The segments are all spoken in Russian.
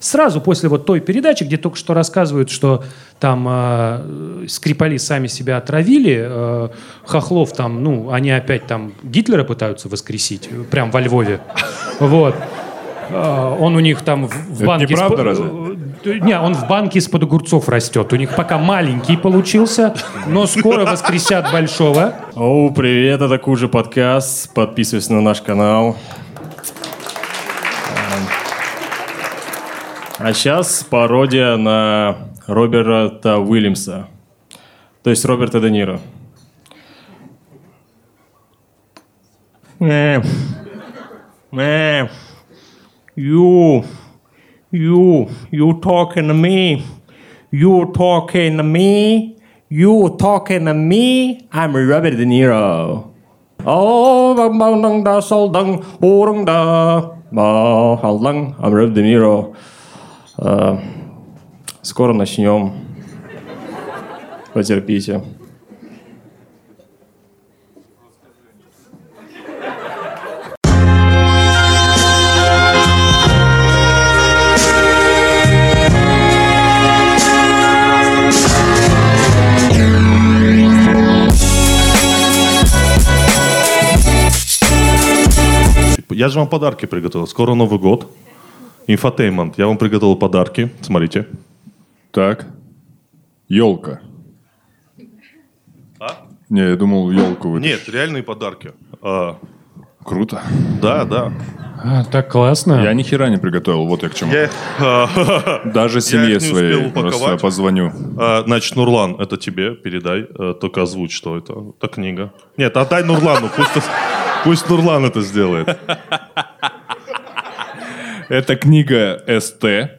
Сразу после вот той передачи, где только что рассказывают, что там э, Скрипали сами себя отравили, э, Хохлов там, ну, они опять там Гитлера пытаются воскресить, э, прям во Львове. Вот. Э, Он у них там в в Это банке... неправда, разве? э, Не, он в банке из-под огурцов растет. У них пока маленький получился, но скоро воскресят большого. Оу, привет, это Кужи подкаст. Подписывайся на наш канал. А сейчас пародия на Роберта Уильямса. То есть Роберта Де Ниро. Э, э, You, you, you talking to me. You talking to me. You talking to me. I'm Robert De Niro. Oh, bang bang dang da sol dang, oh dang da. Ба, халдang, I'm Robert De Niro. Э, Скоро начнем. Потерпите. Я же вам подарки приготовил. Скоро Новый год. Инфотеймент. Я вам приготовил подарки. Смотрите. Так. Елка. Не, я думал, елку вы. Нет, реальные подарки. А, Круто. да, да. А, так классно. Я ни хера не приготовил, вот я к чему. Я а, Даже семье не своей просто позвоню. а, Значит, Нурлан, это тебе передай. э, Только озвучь, что это. Это книга. Нет, отдай Нурлану. Пусть, пусть Нурлан это сделает. Это книга СТ. эм,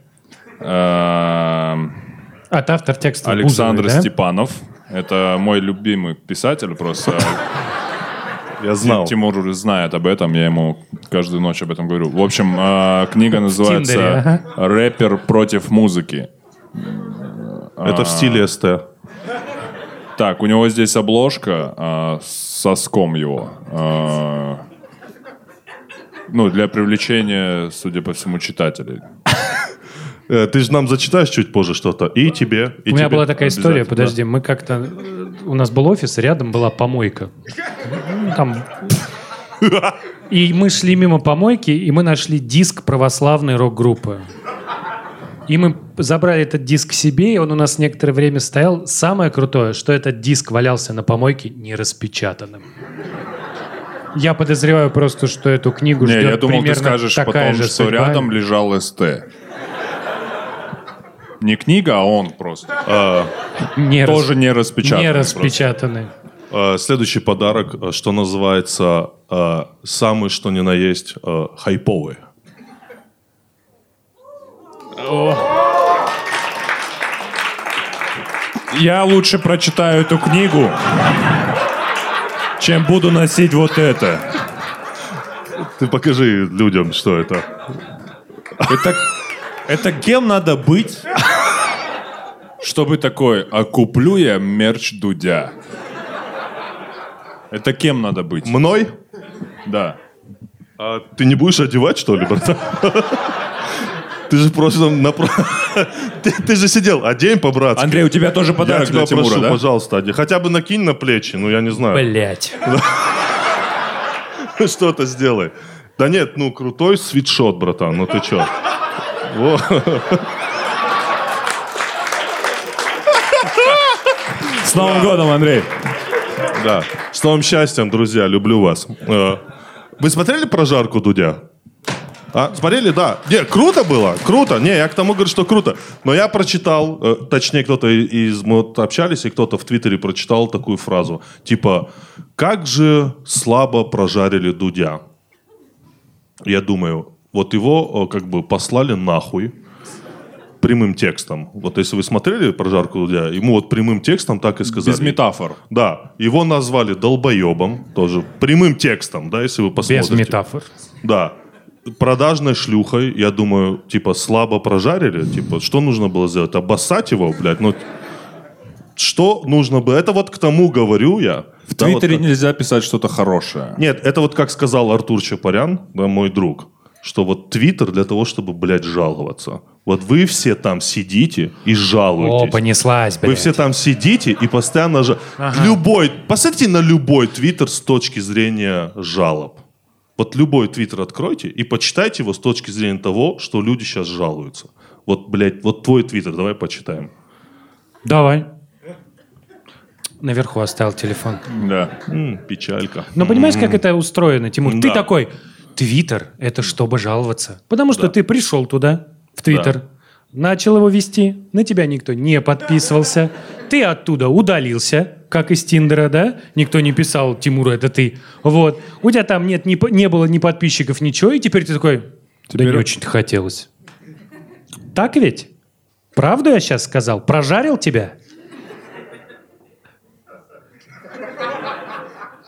От автор текста Александр Бузовой, да? Степанов. Это мой любимый писатель, просто Я знал. Тимур знает об этом, я ему каждую ночь об этом говорю. В общем, э, книга называется «Рэпер против музыки». Это в стиле СТ. Так, у него здесь обложка а, соском его. Ну, для привлечения, судя по всему, читателей. Э, Ты же нам зачитаешь чуть позже что-то. И тебе. И У меня тебе. была такая история, подожди, мы как-то... э, У нас был офис, рядом была помойка. Ну, Там... И мы шли мимо помойки, и мы нашли диск православной рок-группы. И мы забрали этот диск себе, и он у нас некоторое время стоял. Самое крутое, что этот диск валялся на помойке нераспечатанным. Я подозреваю просто, что эту книгу Не, ждет я думал, ты примерно скажешь такая потом, же что судьба. рядом лежал СТ. Не книга, а он просто. не рас- Тоже не распечатанный. не просто. распечатанный. Э, Следующий подарок, э, что называется э, самый что ни на есть э, хайповый. Я лучше прочитаю эту книгу, чем буду носить вот это. Ты покажи людям, что это. Это, это кем надо быть, чтобы такой, а куплю я мерч Дудя? Это кем надо быть? Мной? Да. А ты не будешь одевать, что ли, братан? Ты же просто напро... ты, ты же сидел, одень по-братски. Андрей, у тебя тоже Я подарок тебя для Тимура, прошу, да? пожалуйста, одень. Хотя бы накинь на плечи, ну я не знаю. Блять. Что-то сделай. Да нет, ну крутой свитшот, братан, ну ты чё? С Новым годом, Андрей! Да. С новым счастьем, друзья, люблю вас. Э, Вы смотрели прожарку Дудя? А, смотрели, да. Не, круто было, круто. Не, я к тому говорю, что круто. Но я прочитал, э, точнее, кто-то из... Мы вот общались, и кто-то в Твиттере прочитал такую фразу. Типа, как же слабо прожарили Дудя. Я думаю, вот его э, как бы послали нахуй прямым текстом. Вот если вы смотрели прожарку Дудя, ему вот прямым текстом так и сказали. Без метафор. Да, его назвали долбоебом, тоже прямым текстом, да, если вы посмотрите. Без метафор. Да. Продажной шлюхой, я думаю, типа, слабо прожарили. Типа, что нужно было сделать? Обоссать его, блядь? Ну, что нужно было? Это вот к тому говорю я. В Твиттере нельзя писать что-то хорошее. Нет, это вот как сказал Артур Чапарян, да, мой друг, что вот Твиттер для того, чтобы, блядь, жаловаться. Вот вы все там сидите и О, жалуетесь. понеслась, Вы блядь. все там сидите и постоянно же... Любой... Посмотрите на любой твиттер с точки зрения жалоб. Вот любой твиттер откройте и почитайте его с точки зрения того, что люди сейчас жалуются. Вот, блядь, вот твой твиттер, давай почитаем. Давай. Наверху оставил телефон. Да. М, печалька. Но понимаешь, как это устроено, Тимур? Ты Да. такой, Твиттер — это чтобы жаловаться. Потому что ты пришел туда, в Твиттер, начал его вести, на тебя никто не подписывался, ты оттуда удалился, как из Тиндера, да? Никто не писал, Тимур, это ты. Вот. У тебя там нет, по- не было ни подписчиков, ничего, и теперь ты такой, да Теперь- не очень-то хотелось. Так ведь? Правду я сейчас сказал? Прожарил тебя?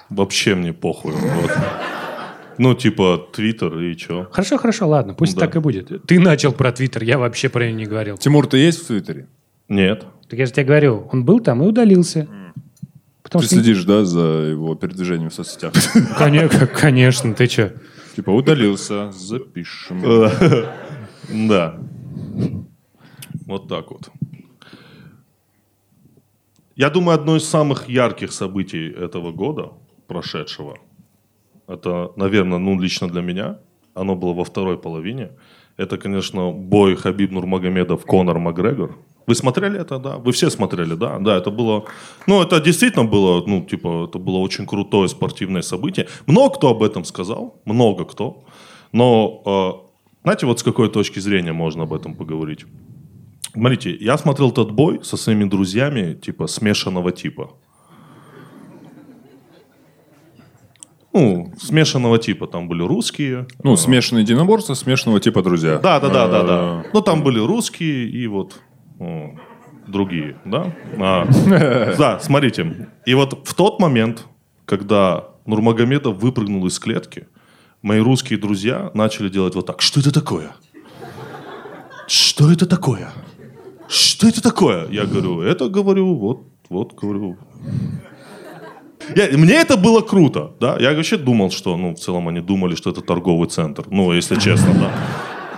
Вообще мне похуй. Вот. Ну, типа, твиттер и чё? Хорошо, хорошо, ладно, пусть Да. так и будет. Ты начал про Твиттер, я вообще про него не говорил. Тимур, ты есть в Твиттере? Нет. Так я же тебе говорю, он был там и удалился. Потому Ты что... следишь, да, за его передвижением в соцсетях? Конечно, конечно, ты что? Типа удалился, запишем. Да. Вот так вот. Я думаю, одно из самых ярких событий этого года, прошедшего, это, наверное, ну, лично для меня, оно было во второй половине. Это, конечно, бой Хабиб Нурмагомедов Конор Макгрегор. Вы смотрели это, да? Вы все смотрели, да? Да, это было... Ну, это действительно было, ну, типа, это было очень крутое спортивное событие. Много кто об этом сказал, много кто. Но, э, знаете, вот с какой точки зрения можно об этом поговорить? Смотрите, я смотрел этот бой со своими друзьями, типа, смешанного типа. Ну, смешанного типа. Там были русские. Ну, смешанные единоборства, смешанного типа друзья. Да, да, да, да, Э, да. Ну, там были русские и вот другие, да? А, да, смотрите. И вот в тот момент, когда Нурмагомедов выпрыгнул из клетки, мои русские друзья начали делать вот так. Что это такое? Что это такое? Что это такое? Я говорю, это говорю, вот, вот, говорю. Я- мне это было круто, да. Я вообще думал, что, ну, в целом они думали, что это торговый центр. Ну, если честно, да.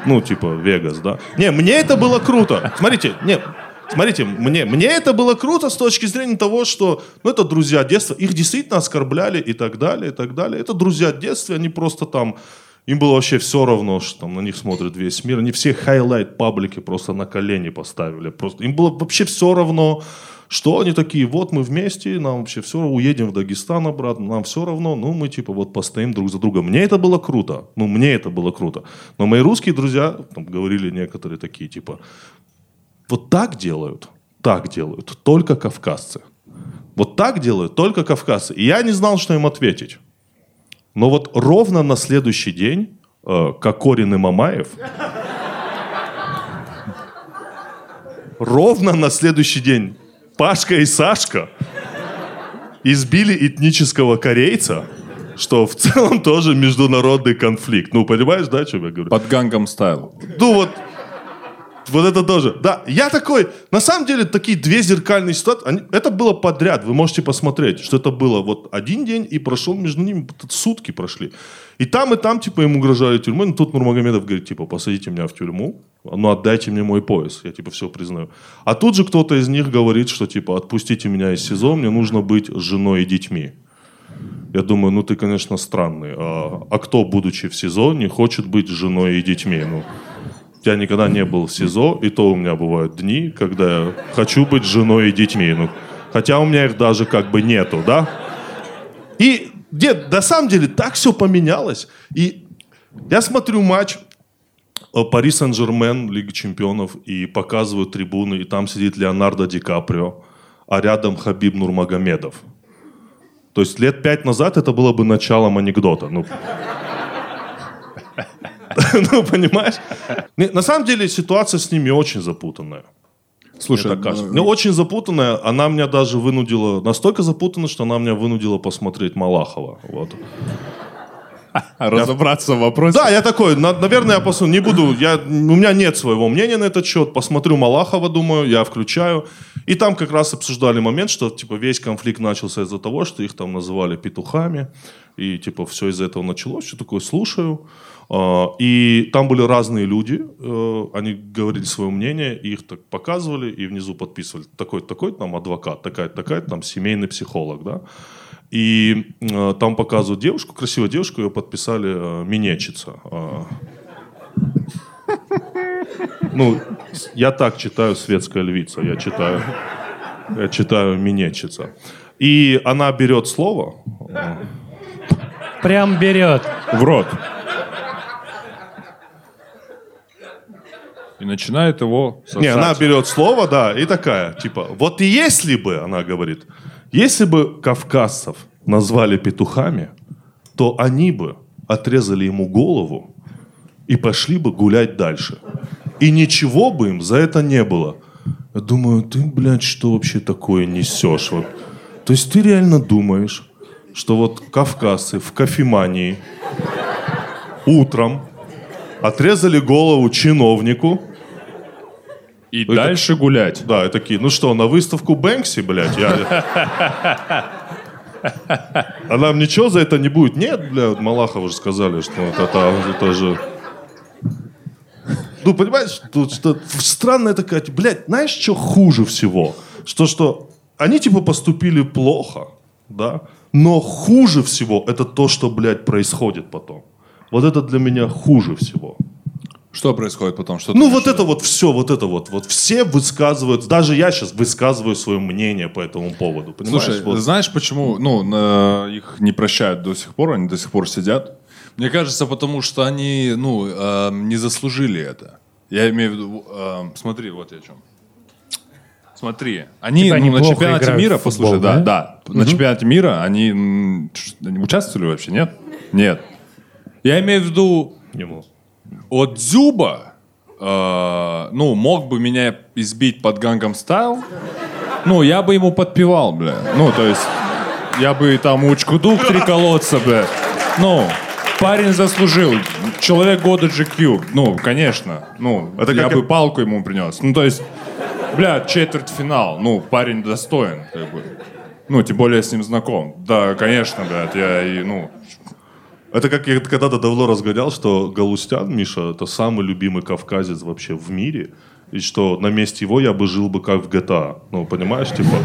Ну, типа, Вегас, да. Не, мне это было круто. Смотрите, не, смотрите, мне, мне это было круто с точки зрения того, что, ну, это друзья детства, их действительно оскорбляли и так далее, и так далее. Это друзья детства, они просто там, им было вообще все равно, что там на них смотрит весь мир. Они все highlight паблики просто на колени поставили. Просто им было вообще все равно, что они такие, вот мы вместе, нам вообще все уедем в Дагестан обратно, нам все равно, ну мы типа вот постоим друг за друга. Мне это было круто, ну мне это было круто. Но мои русские друзья, там говорили некоторые такие, типа, вот так делают, так делают только кавказцы. Вот так делают только кавказцы. И я не знал, что им ответить. Но вот ровно на следующий день э, Кокорин и Мамаев ровно на следующий день Пашка и Сашка избили этнического корейца, что в целом тоже международный конфликт. Ну, понимаешь, да, о чем я говорю? Под гангом стайл. Ну вот, вот это тоже. Да, я такой, на самом деле, такие две зеркальные ситуации, они- это было подряд, вы можете посмотреть, что это было вот один день, и прошел между ними, сутки прошли. И там, и там, типа, им угрожали тюрьмой, но тут Нурмагомедов говорит, типа, посадите меня в тюрьму, ну, отдайте мне мой пояс, я, типа, все признаю. А тут же кто-то из них говорит, что, типа, отпустите меня из СИЗО, мне нужно быть женой и детьми. Я думаю, ну ты, конечно, странный. А, а кто, будучи в СИЗО, не хочет быть женой и детьми? Ну, я никогда не был в СИЗО, и то у меня бывают дни, когда я хочу быть женой и детьми. Ну, хотя у меня их даже как бы нету, да? И нет, на самом деле так все поменялось. И я смотрю матч э, Пари Сен-Жермен, Лига Чемпионов, и показывают трибуны, и там сидит Леонардо Ди Каприо, а рядом Хабиб Нурмагомедов. То есть лет пять назад это было бы началом анекдота. Ну, ну понимаешь? На самом деле ситуация с ними очень запутанная. Слушай, Мне так кажется. ну, Ну, очень запутанная. Она меня даже вынудила... Настолько запутанная, что она меня вынудила посмотреть Малахова. Вот. разобраться в вопросе. Да, я такой, на- наверное, я посмотрю, не буду, я, у меня нет своего мнения на этот счет, посмотрю Малахова, думаю, я включаю. И там как раз обсуждали момент, что типа весь конфликт начался из-за того, что их там называли петухами, И типа все из-за этого началось. Что такое, слушаю. А, И там были разные люди, э, они говорили свое мнение, и их так показывали, и внизу подписывали. Такой-то, такой-то там адвокат, такая-то, такая-то там семейный психолог, да. И э, там показывают девушку, красивую девушку, ее подписали э, минетчица. А. Ну, я так читаю «Светская львица», я читаю, я читаю «Минетчица». И она берет слово, Прям берет. В рот. И начинает его сосать. Не, она берет слово, да, и такая, типа, вот если бы, она говорит, если бы кавказцев назвали петухами, то они бы отрезали ему голову и пошли бы гулять дальше. И ничего бы им за это не было. Я думаю, ты, блядь, что вообще такое несешь? Вот. То есть ты реально думаешь, что вот кавказцы в кофемании утром отрезали голову чиновнику, И дальше гулять. да, и такие, ну что, на выставку Бэнкси, блядь, я... А нам ничего за это не будет? Нет, блядь, Малахов уже сказали, что вот это, это же... Ну, понимаешь, тут что странная такая, блядь, знаешь, что хуже всего? Что, что они, типа, поступили плохо, да, но хуже всего это то, что, блядь, происходит потом. Вот это для меня хуже всего. Что происходит потом? Что Ну, вот это вот все, вот это вот. Вот все высказывают, даже я сейчас высказываю свое мнение по этому поводу. Понимаешь? Слушай, Вот. знаешь, почему ну, на- их не прощают до сих пор, они до сих пор сидят? Мне кажется, потому что они ну, э, не заслужили это. Я имею в виду, э, смотри, вот я о чем. Смотри, они, Типа они ну, на чемпионате мира, футбол, послушай, да, да? да, на чемпионате мира они, они участвовали вообще, нет? Нет. Я имею в виду, Ему. от Дзюба, э, ну, мог бы меня избить под Гангам Стайл, ну, я бы ему подпевал, бля. Ну, то есть, я бы там учку-дук три колодца, бля. Ну, парень заслужил. Человек года GQ. Ну, конечно. Ну, Это я как бы палку ему принес. Ну, то есть, бля, четвертьфинал. Ну, парень достоин, как бы. Ну, тем более я с ним знаком. Да, конечно, блядь, я и, ну, Это как я когда-то давно разгонял, что Галустян, Миша, это самый любимый кавказец вообще в мире. И что на месте его я бы жил бы как в GTA. Ну, понимаешь, типа...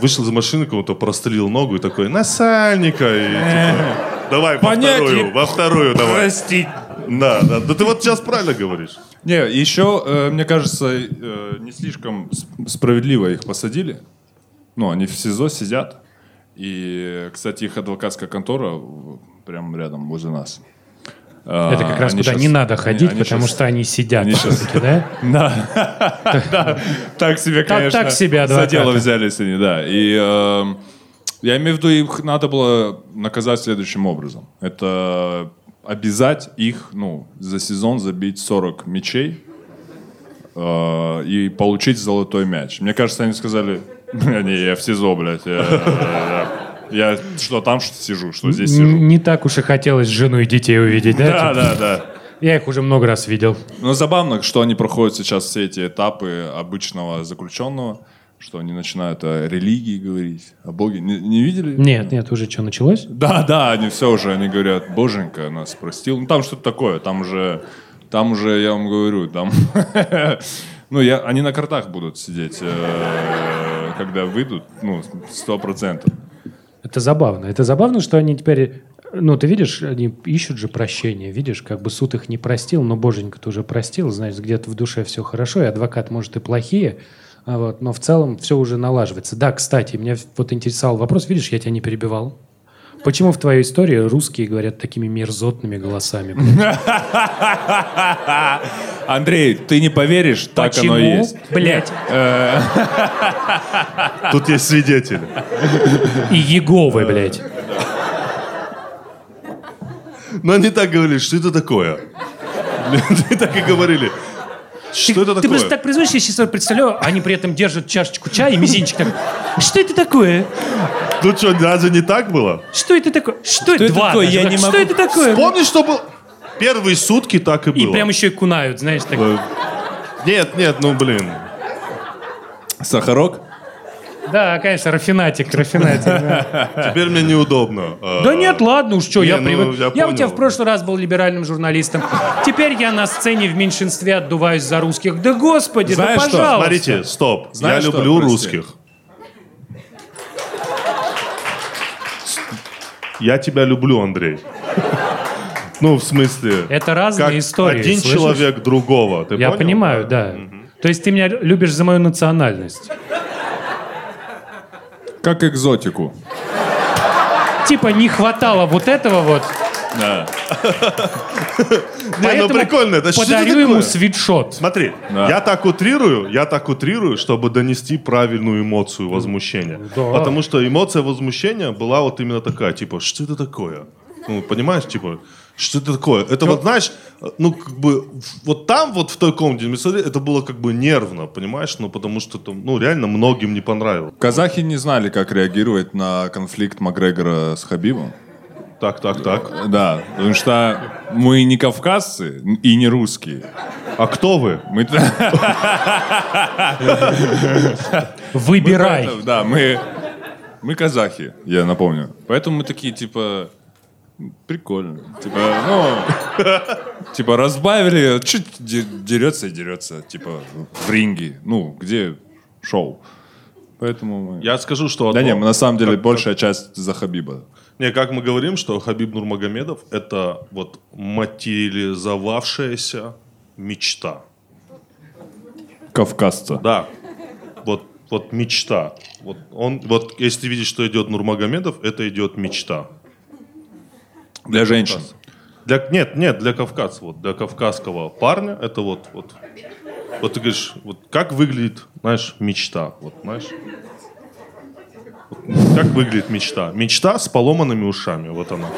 Вышел из машины, кому-то прострелил ногу и такой, насальника, и типа, давай во Понятие. вторую, во вторую давай. простить. Да, да, да ты вот сейчас правильно говоришь. Не, еще, э, мне кажется, э, не слишком сп- справедливо их посадили. Ну, они в СИЗО сидят. И, кстати, их адвокатская контора прямо рядом возле нас. А, Это как раз они куда щас- не надо они- ходить, они потому щас- что они сидят они все-таки, да? Да, так себе, конечно. так себе За дело взялись они, да. И эм, я имею в виду, их надо было наказать следующим образом. Это обязать их, ну, за сезон забить 40 мячей э, и получить золотой мяч. Мне кажется, они сказали, «Бля, не, я в СИЗО, блядь. Я, что, там что сижу, что здесь сижу? Не так уж и хотелось жену и детей увидеть, да? Да, да, да. Я их уже много раз видел. Но забавно, что они проходят сейчас все эти этапы обычного заключенного, что они начинают о религии говорить, о Боге. Не, не видели? Нет, нет, уже что, началось? Да, да, они все уже, они говорят, Боженька нас простил. Ну там что-то такое, там уже, там уже, я вам говорю, там... Ну, я, они на картах будут сидеть, э, когда выйдут, ну, сто процентов. Это забавно. Это забавно, что они теперь... Ну, ты видишь, они ищут же прощения. Видишь, как бы суд их не простил, но боженька-то уже простил, значит, где-то в душе все хорошо, и адвокат, может, и плохие, а вот, но в целом все уже налаживается. Да, кстати, меня вот интересовал вопрос, видишь, я тебя не перебивал. Почему в твоей истории русские говорят такими мерзотными голосами? Андрей, ты не поверишь, так Почему, оно есть. блядь, Тут есть свидетели. и Еговы, блядь? Но они так говорили, что это такое? Они так и говорили. Что это Ты такое? просто так произносишь, я сейчас представляю, они при этом держат чашечку чая и мизинчик так. Что это такое? Тут что, разве не так было? Что это такое? Что, это Два такое? даже, Я не Что могу это такое? Помнишь, что был? Первые сутки так и было. И прям еще и кунают, знаешь, так. Э, Нет, нет, ну блин. Сахарок? Да, конечно, рафинатик, рафинатик. да. Теперь мне неудобно. А, Да нет, ладно, уж что, я ну, привык. я Я у тебя в прошлый раз был либеральным журналистом. Теперь я на сцене в меньшинстве отдуваюсь за русских. Да господи, Знаешь да что, пожалуйста. Смотрите, стоп. Знаешь я что, люблю прости? русских. Я тебя люблю, Андрей. Ну, в смысле... Это разные как истории, один слышишь? человек другого. Ты Я понял? понимаю, да. То есть ты меня любишь за мою национальность. Как экзотику. Типа не хватало вот этого вот. Да. Не, ну поэтому прикольно. Это что Подарю ему свитшот. Смотри, Да. я так утрирую, я так утрирую, чтобы донести правильную эмоцию возмущения. Да. Потому что эмоция возмущения была вот именно такая, типа, что это такое? Ну, понимаешь, типа, что это такое? Это вот, знаешь, ну, как бы, вот там, вот в той комнате, мы смотрели, это было как бы нервно, понимаешь? Ну, потому что там, ну, реально многим не понравилось. Казахи не знали, как реагировать на конфликт Макгрегора с Хабибом. Так, так, так. Да, потому что мы не кавказцы и не русские. А кто вы? Мы, Выбирай. да, мы, мы казахи, я напомню. Поэтому мы такие, типа, прикольно. Типа, ну, типа разбавили, чуть де- дерется и дерется, типа, в ринге. Ну, где шоу. Поэтому мы... Я скажу, что... Да не, мы на самом деле как- большая часть за Хабиба. Не, как мы говорим, что Хабиб Нурмагомедов это вот материализовавшаяся мечта. Кавказца. Да. Вот, вот мечта. Вот он, вот если видишь, что идет Нурмагомедов, это идет мечта. Для женщин. Для, нет, нет, для кавказцев, вот, для кавказского парня это вот, вот, вот ты говоришь, вот как выглядит, знаешь, мечта, вот, знаешь, Вот как выглядит мечта? Мечта с поломанными ушами, вот она.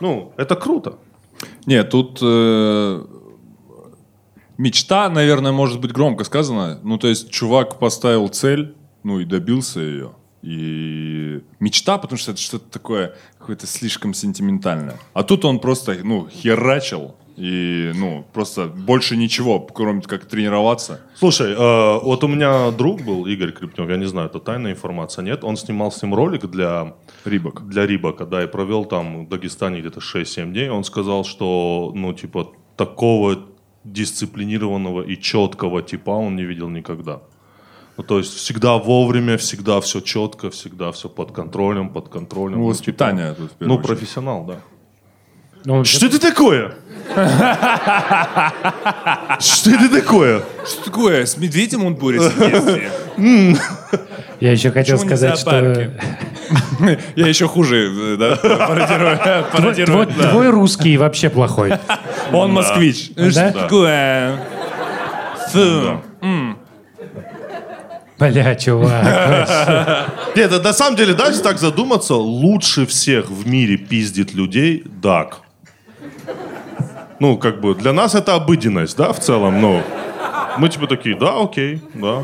Ну, это круто. Нет, тут э, мечта, наверное, может быть громко сказано. Ну, то есть чувак поставил цель, ну и добился ее. И мечта, потому что это что-то такое какое-то слишком сентиментальное. А тут он просто, ну, херачил. И, ну, просто больше ничего, кроме как тренироваться. Слушай, э, вот у меня друг был, Игорь Крепнев, я не знаю, это тайная информация, нет? Он снимал с ним ролик для Рибок. для Рибака, да, и провел там в Дагестане где-то 6-7 дней. Он сказал, что, ну, типа, такого дисциплинированного и четкого типа он не видел никогда. Ну, то есть всегда вовремя, всегда все четко, всегда все под контролем, под контролем. Ну, Ну, воспитание тут, в типа, ну, очередь. профессионал, да. Ну, Что это такое? Что это такое? Что такое? С медведем он борется? Я еще хотел сказать, что Я еще хуже, да, пародирую. твой, русский вообще плохой. Он москвич. Что такое? Фу. Бля, чувак. Нет, на самом деле, даже так задуматься, лучше всех в мире пиздит людей Дак. Ну, как бы, для нас это обыденность, да, в целом, ну. Мы типа такие, да, окей, да.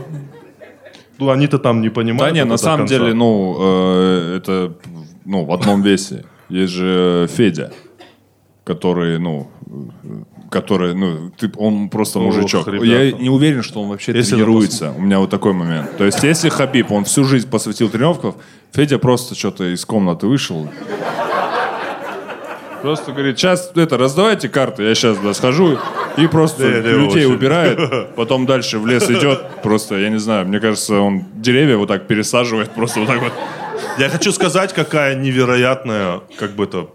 Ну, они-то там не понимают. Да не, на самом деле, ну, э, это ну, в одном весе. Есть же Федя, который, ну, который, ну, ты, он просто Ох, мужичок. ребята. Я не уверен, что он вообще Если тренируется. У меня вот такой момент. То есть, если Хабиб, он всю жизнь посвятил тренировкам, Федя просто что-то из комнаты вышел. Просто говорит, сейчас это, раздавайте карты, я сейчас да, схожу и просто не, людей очень. убирает, потом дальше в лес идет, просто, я не знаю, мне кажется, он деревья вот так пересаживает, просто вот так вот. Я хочу сказать, какая невероятная, как бы это,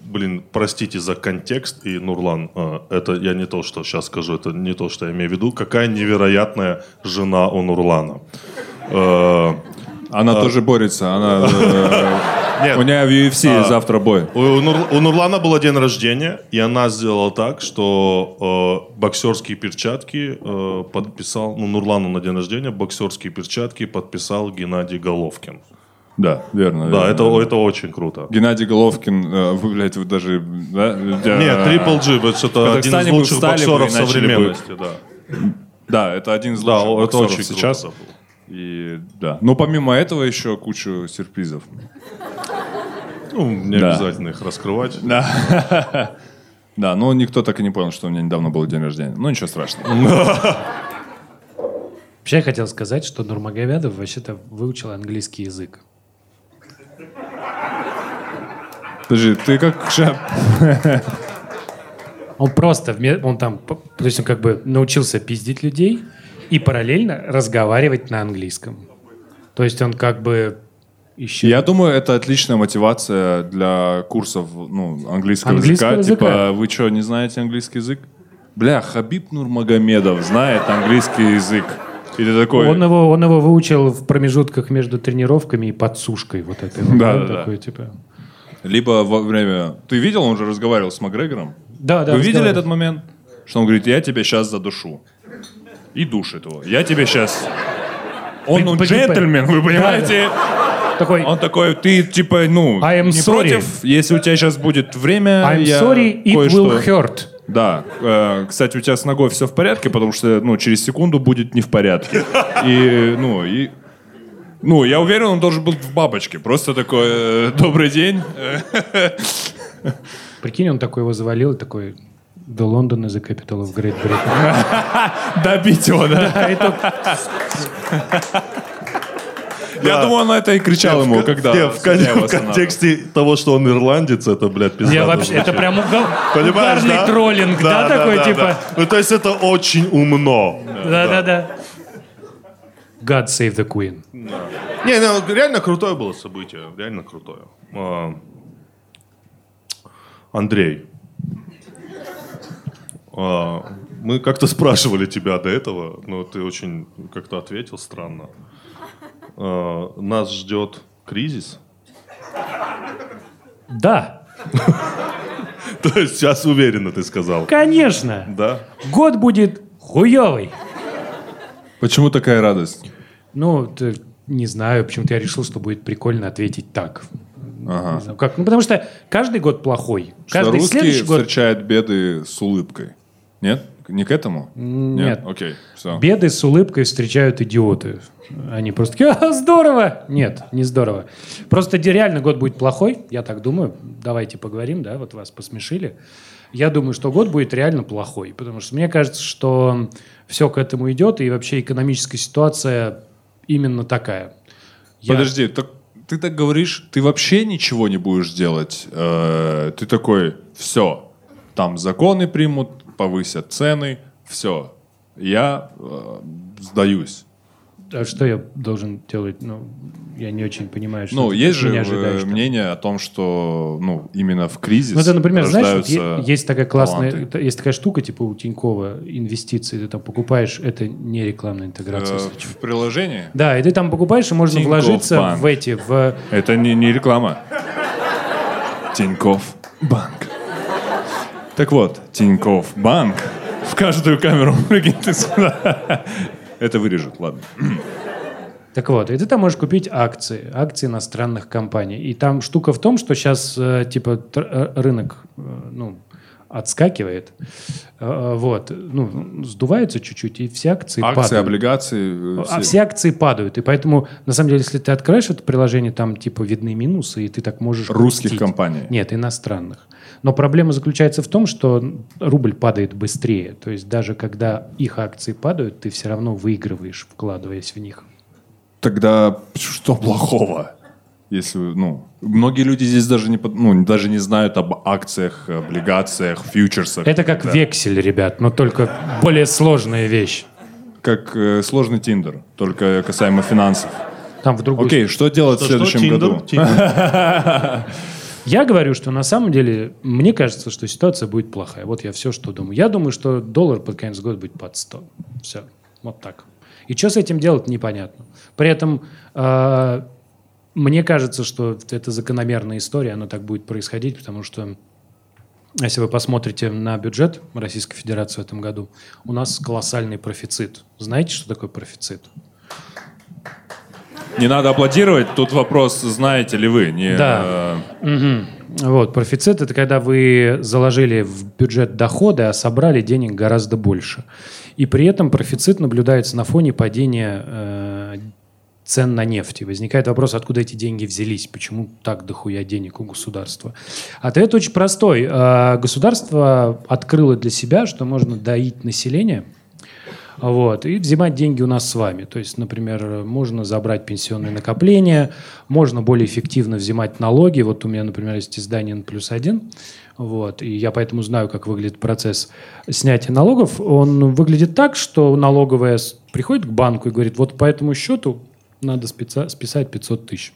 блин, простите за контекст, и Нурлан, э, это я не то, что сейчас скажу, это не то, что я имею в виду, какая невероятная жена у Нурлана. Э, Она тоже борется, она... э, Нет. У нее в UFC завтра бой. У, Нур- у Нурлана было день рождения, и она сделала так, что э, боксерские перчатки э, подписал, ну, Нурлану на день рождения боксерские перчатки подписал Геннадий Головкин. Да, верно. Да, верно, это, верно. это очень круто. Геннадий Головкин, э, вы, блядь, вы даже... Да, Нет, Triple G, это В один из лучших боксеров начали бы- современности, да. Да, это один из Да, лучших это очень сейчас. круто. И, да. Но помимо этого еще кучу сюрпризов. Ну, не Да. обязательно их раскрывать. Да. Да, но никто так и не понял, что у меня недавно был день рождения. Ну, ничего страшного. Вообще я хотел сказать, что Нурмагомедов вообще-то выучил английский язык. Подожди, ты как шап... Он просто, он там, то есть он как бы научился пиздить людей и параллельно разговаривать на английском. То есть он как бы еще... Я думаю, это отличная мотивация для курсов ну, английского, Английского языка. языка. Типа, вы что, не знаете английский язык? Бля, Хабиб Нурмагомедов знает английский язык. И ты такой... Он его, он его выучил в промежутках между тренировками и подсушкой вот этой. Да, да, да. такой, типа. Либо во время... Ты видел, он же разговаривал с Макгрегором? Да, да. Вы видели этот момент? Что он говорит, я тебя сейчас задушу. И душит его. Я тебе сейчас... Он ну, При- при- джентльмен, вы понимаете? Такой, Он такой, ты типа, ну, I am не sorry. против, если у тебя сейчас будет время, I'm я sorry, it will hurt. Да. Э, кстати, у тебя с ногой все в порядке, потому что, ну, через секунду будет не в порядке. И, ну, и... Ну, я уверен, он должен был в бабочке. Просто такой, э, добрый день. Прикинь, он такой его завалил, такой, The London is the capital of Great Britain. Добить его, да? Я думаю, он на это и кричал ему, когда в, контексте того, что он ирландец, это, блядь, Я вообще, это прям угарный троллинг, да, такой, типа. Ну, то есть это очень умно. да-да-да. God save the Queen. Не, ну, реально крутое было событие. Реально крутое. А, Андрей. а, Мы как-то спрашивали тебя до этого, но ты очень как-то ответил странно. А, Нас ждет кризис. Да, То есть сейчас уверенно ты сказал. конечно. Да? Год будет хуёвый. Почему такая радость? Ну, не знаю, почему-то я решил, что будет прикольно ответить так. Ага. Не знаю, как. Ну, потому что каждый год плохой. Что Каждый русские следующий год встречают беды с улыбкой. Нет? Не к этому? Нет. Окей, все. беды с улыбкой встречают идиоты. Они просто такие, «А, здорово! Нет, не здорово. Просто реально год будет плохой, я так думаю. Давайте поговорим, да, вот вас посмешили. Я думаю, что год будет реально плохой, потому что мне кажется, что все к этому идет, и вообще экономическая ситуация именно такая. Я- Подожди, так, ты так говоришь, ты вообще ничего не будешь делать. Э, ты такой, все, там законы примут, повысят цены, все. Я э, сдаюсь. А что я должен делать? Ну, я не очень понимаю, что Ну, есть же э, ожидаешь там. мнение о том, что ну, именно в кризис Ну, это, например, знаешь, вот есть такая классная, таланты. есть такая штука, типа у Тинькова, инвестиции, ты там покупаешь, это не рекламная интеграция. Э, в приложении? Да, и ты там покупаешь, и можно Тинькофф вложиться Банк. в эти, в... Это не, не реклама. Тиньков Банк. Так вот, Тиньков Банк. В каждую камеру прикинь ты сюда. Это вырежут, ладно. Так вот, и ты там можешь купить акции, акции иностранных компаний. И там штука в том, что сейчас, типа, тр- э, рынок, э, ну, отскакивает, Э, вот, ну, сдувается чуть-чуть, и все акции, Акции, падают. облигации. э, А все акции падают. И поэтому, на самом деле, если ты откроешь это приложение, там типа видны минусы, и ты так можешь... Русских грустить. компаний. Нет, иностранных. Но проблема заключается в том, что рубль падает быстрее. То есть даже когда их акции падают, ты все равно выигрываешь, вкладываясь в них. Тогда что плохого? Если, ну, многие люди здесь даже не, под- ну, даже не знают об акциях, облигациях, фьючерсах. Это как Да. вексель, ребят, но только более сложная вещь. Как э, сложный Tinder, только касаемо финансов. Там в другую Окей, что делать в следующем Тиндер? году? Тиндер? Я говорю, что на самом деле, мне кажется, что ситуация будет плохая. Вот я все, что думаю. Я думаю, что доллар под конец года будет под 100. Все. Вот так. И что с этим делать, непонятно. При этом э, мне кажется, что это закономерная история, она так будет происходить, потому что если вы посмотрите на бюджет Российской Федерации в этом году, у нас колоссальный профицит. Знаете, что такое профицит? Не надо аплодировать, тут вопрос, знаете ли вы. Не, Да. э, Мгм. Вот, профицит – это когда вы заложили в бюджет доходы, а собрали денег гораздо больше. И при этом профицит наблюдается на фоне падения э, цен на нефть. И возникает вопрос, откуда эти деньги взялись, почему так дохуя денег у государства. Ответ очень простой. Э, Государство открыло для себя, что можно доить население Вот. И взимать деньги у нас с вами. То есть, например, можно забрать пенсионные накопления, можно более эффективно взимать налоги. Вот у меня, например, есть издание N плюс один. Вот. И я поэтому знаю, как выглядит процесс снятия налогов. Он выглядит так, что налоговая приходит к банку и говорит, вот по этому счету надо списать 500 тысяч.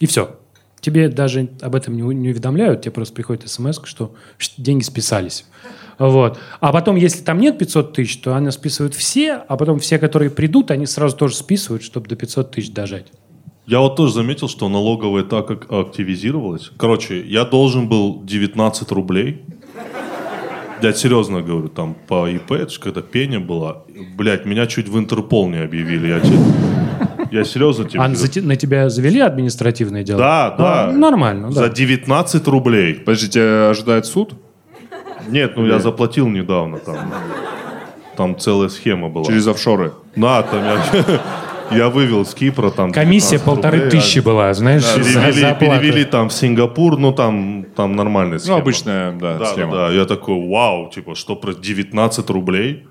И все. Тебе даже об этом не, не уведомляют, тебе просто приходит смс, что деньги списались. Вот. А потом, если там нет 500 тысяч, то они списывают все, а потом все, которые придут, они сразу тоже списывают, чтобы до 500 тысяч дожать. Я вот тоже заметил, что налоговая так как активизировалась. Короче, я должен был 19 рублей. Я серьезно говорю, там по ИП, это ж когда пеня была, блядь, меня чуть в Интерпол не объявили. Я, те- я серьезно тебе А за те- на тебя завели административное дело? Да, да. А, нормально, да. За 19 рублей. Подождите, ожидает суд? Нет, ну я заплатил недавно там. Там целая схема была. Через офшоры. Да, там я, я вывел с Кипра там. Комиссия 19 полторы рублей, тысячи а была, знаешь, за- Перевели, за перевели там в Сингапур, ну там, там нормальная Ну, схема. обычная, да, Да, схема. да, да. Я такой, вау, типа, что про 19 рублей?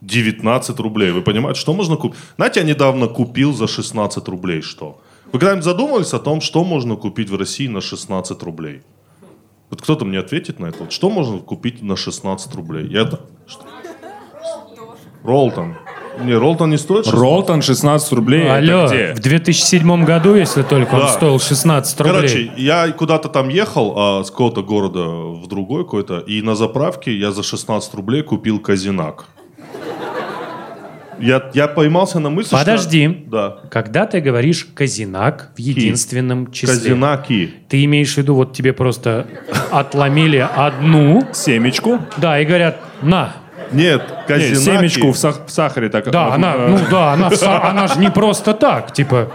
19 рублей. Вы понимаете, что можно купить? Знаете, я недавно купил за 16 рублей что? Вы когда-нибудь задумывались о том, что можно купить в России на 16 рублей? Вот кто-то мне ответит на это. Вот что можно купить на 16 рублей? Я это... что? Ролтон. Не, Ролтон не стоит 16? Ролтон 16 рублей. Алло, это где? в 2007 году, если только, он Да. стоил 16 рублей. Короче, я куда-то там ехал а, с какого-то города в другой какой-то, и на заправке я за 16 рублей купил казинак. Я, я поймался на мысли, Подожди. что... Да. Когда ты говоришь казинак в единственном числе, Казинаки. ты имеешь в виду, вот тебе просто отломили одну, Семечку? да, и говорят, на. Нет, Нет, казинаки. семечку в, сах- в сахаре так. Да, э, она, э, ну да, она, в са- она же не просто так, типа,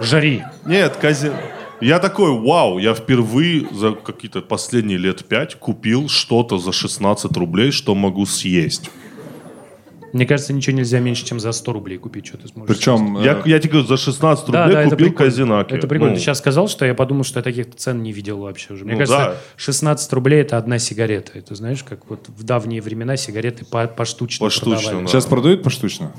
жари. Нет, кази... Я такой, вау, я впервые за какие-то последние лет пять купил что-то за 16 рублей, что могу съесть. Мне кажется, ничего нельзя меньше, чем за 100 рублей купить, что ты сможешь. Причем... Я, э, я тебе говорю, за 16 Да, рублей да, это купил казинаки. Это прикольно. Ну, Ты сейчас сказал, что я подумал, что я таких цен не видел вообще уже. Мне Ну кажется, да. 16 рублей это одна сигарета. Это знаешь, как вот в давние времена сигареты по поштучно, Поштучно, продавали. да. Сейчас продают поштучно?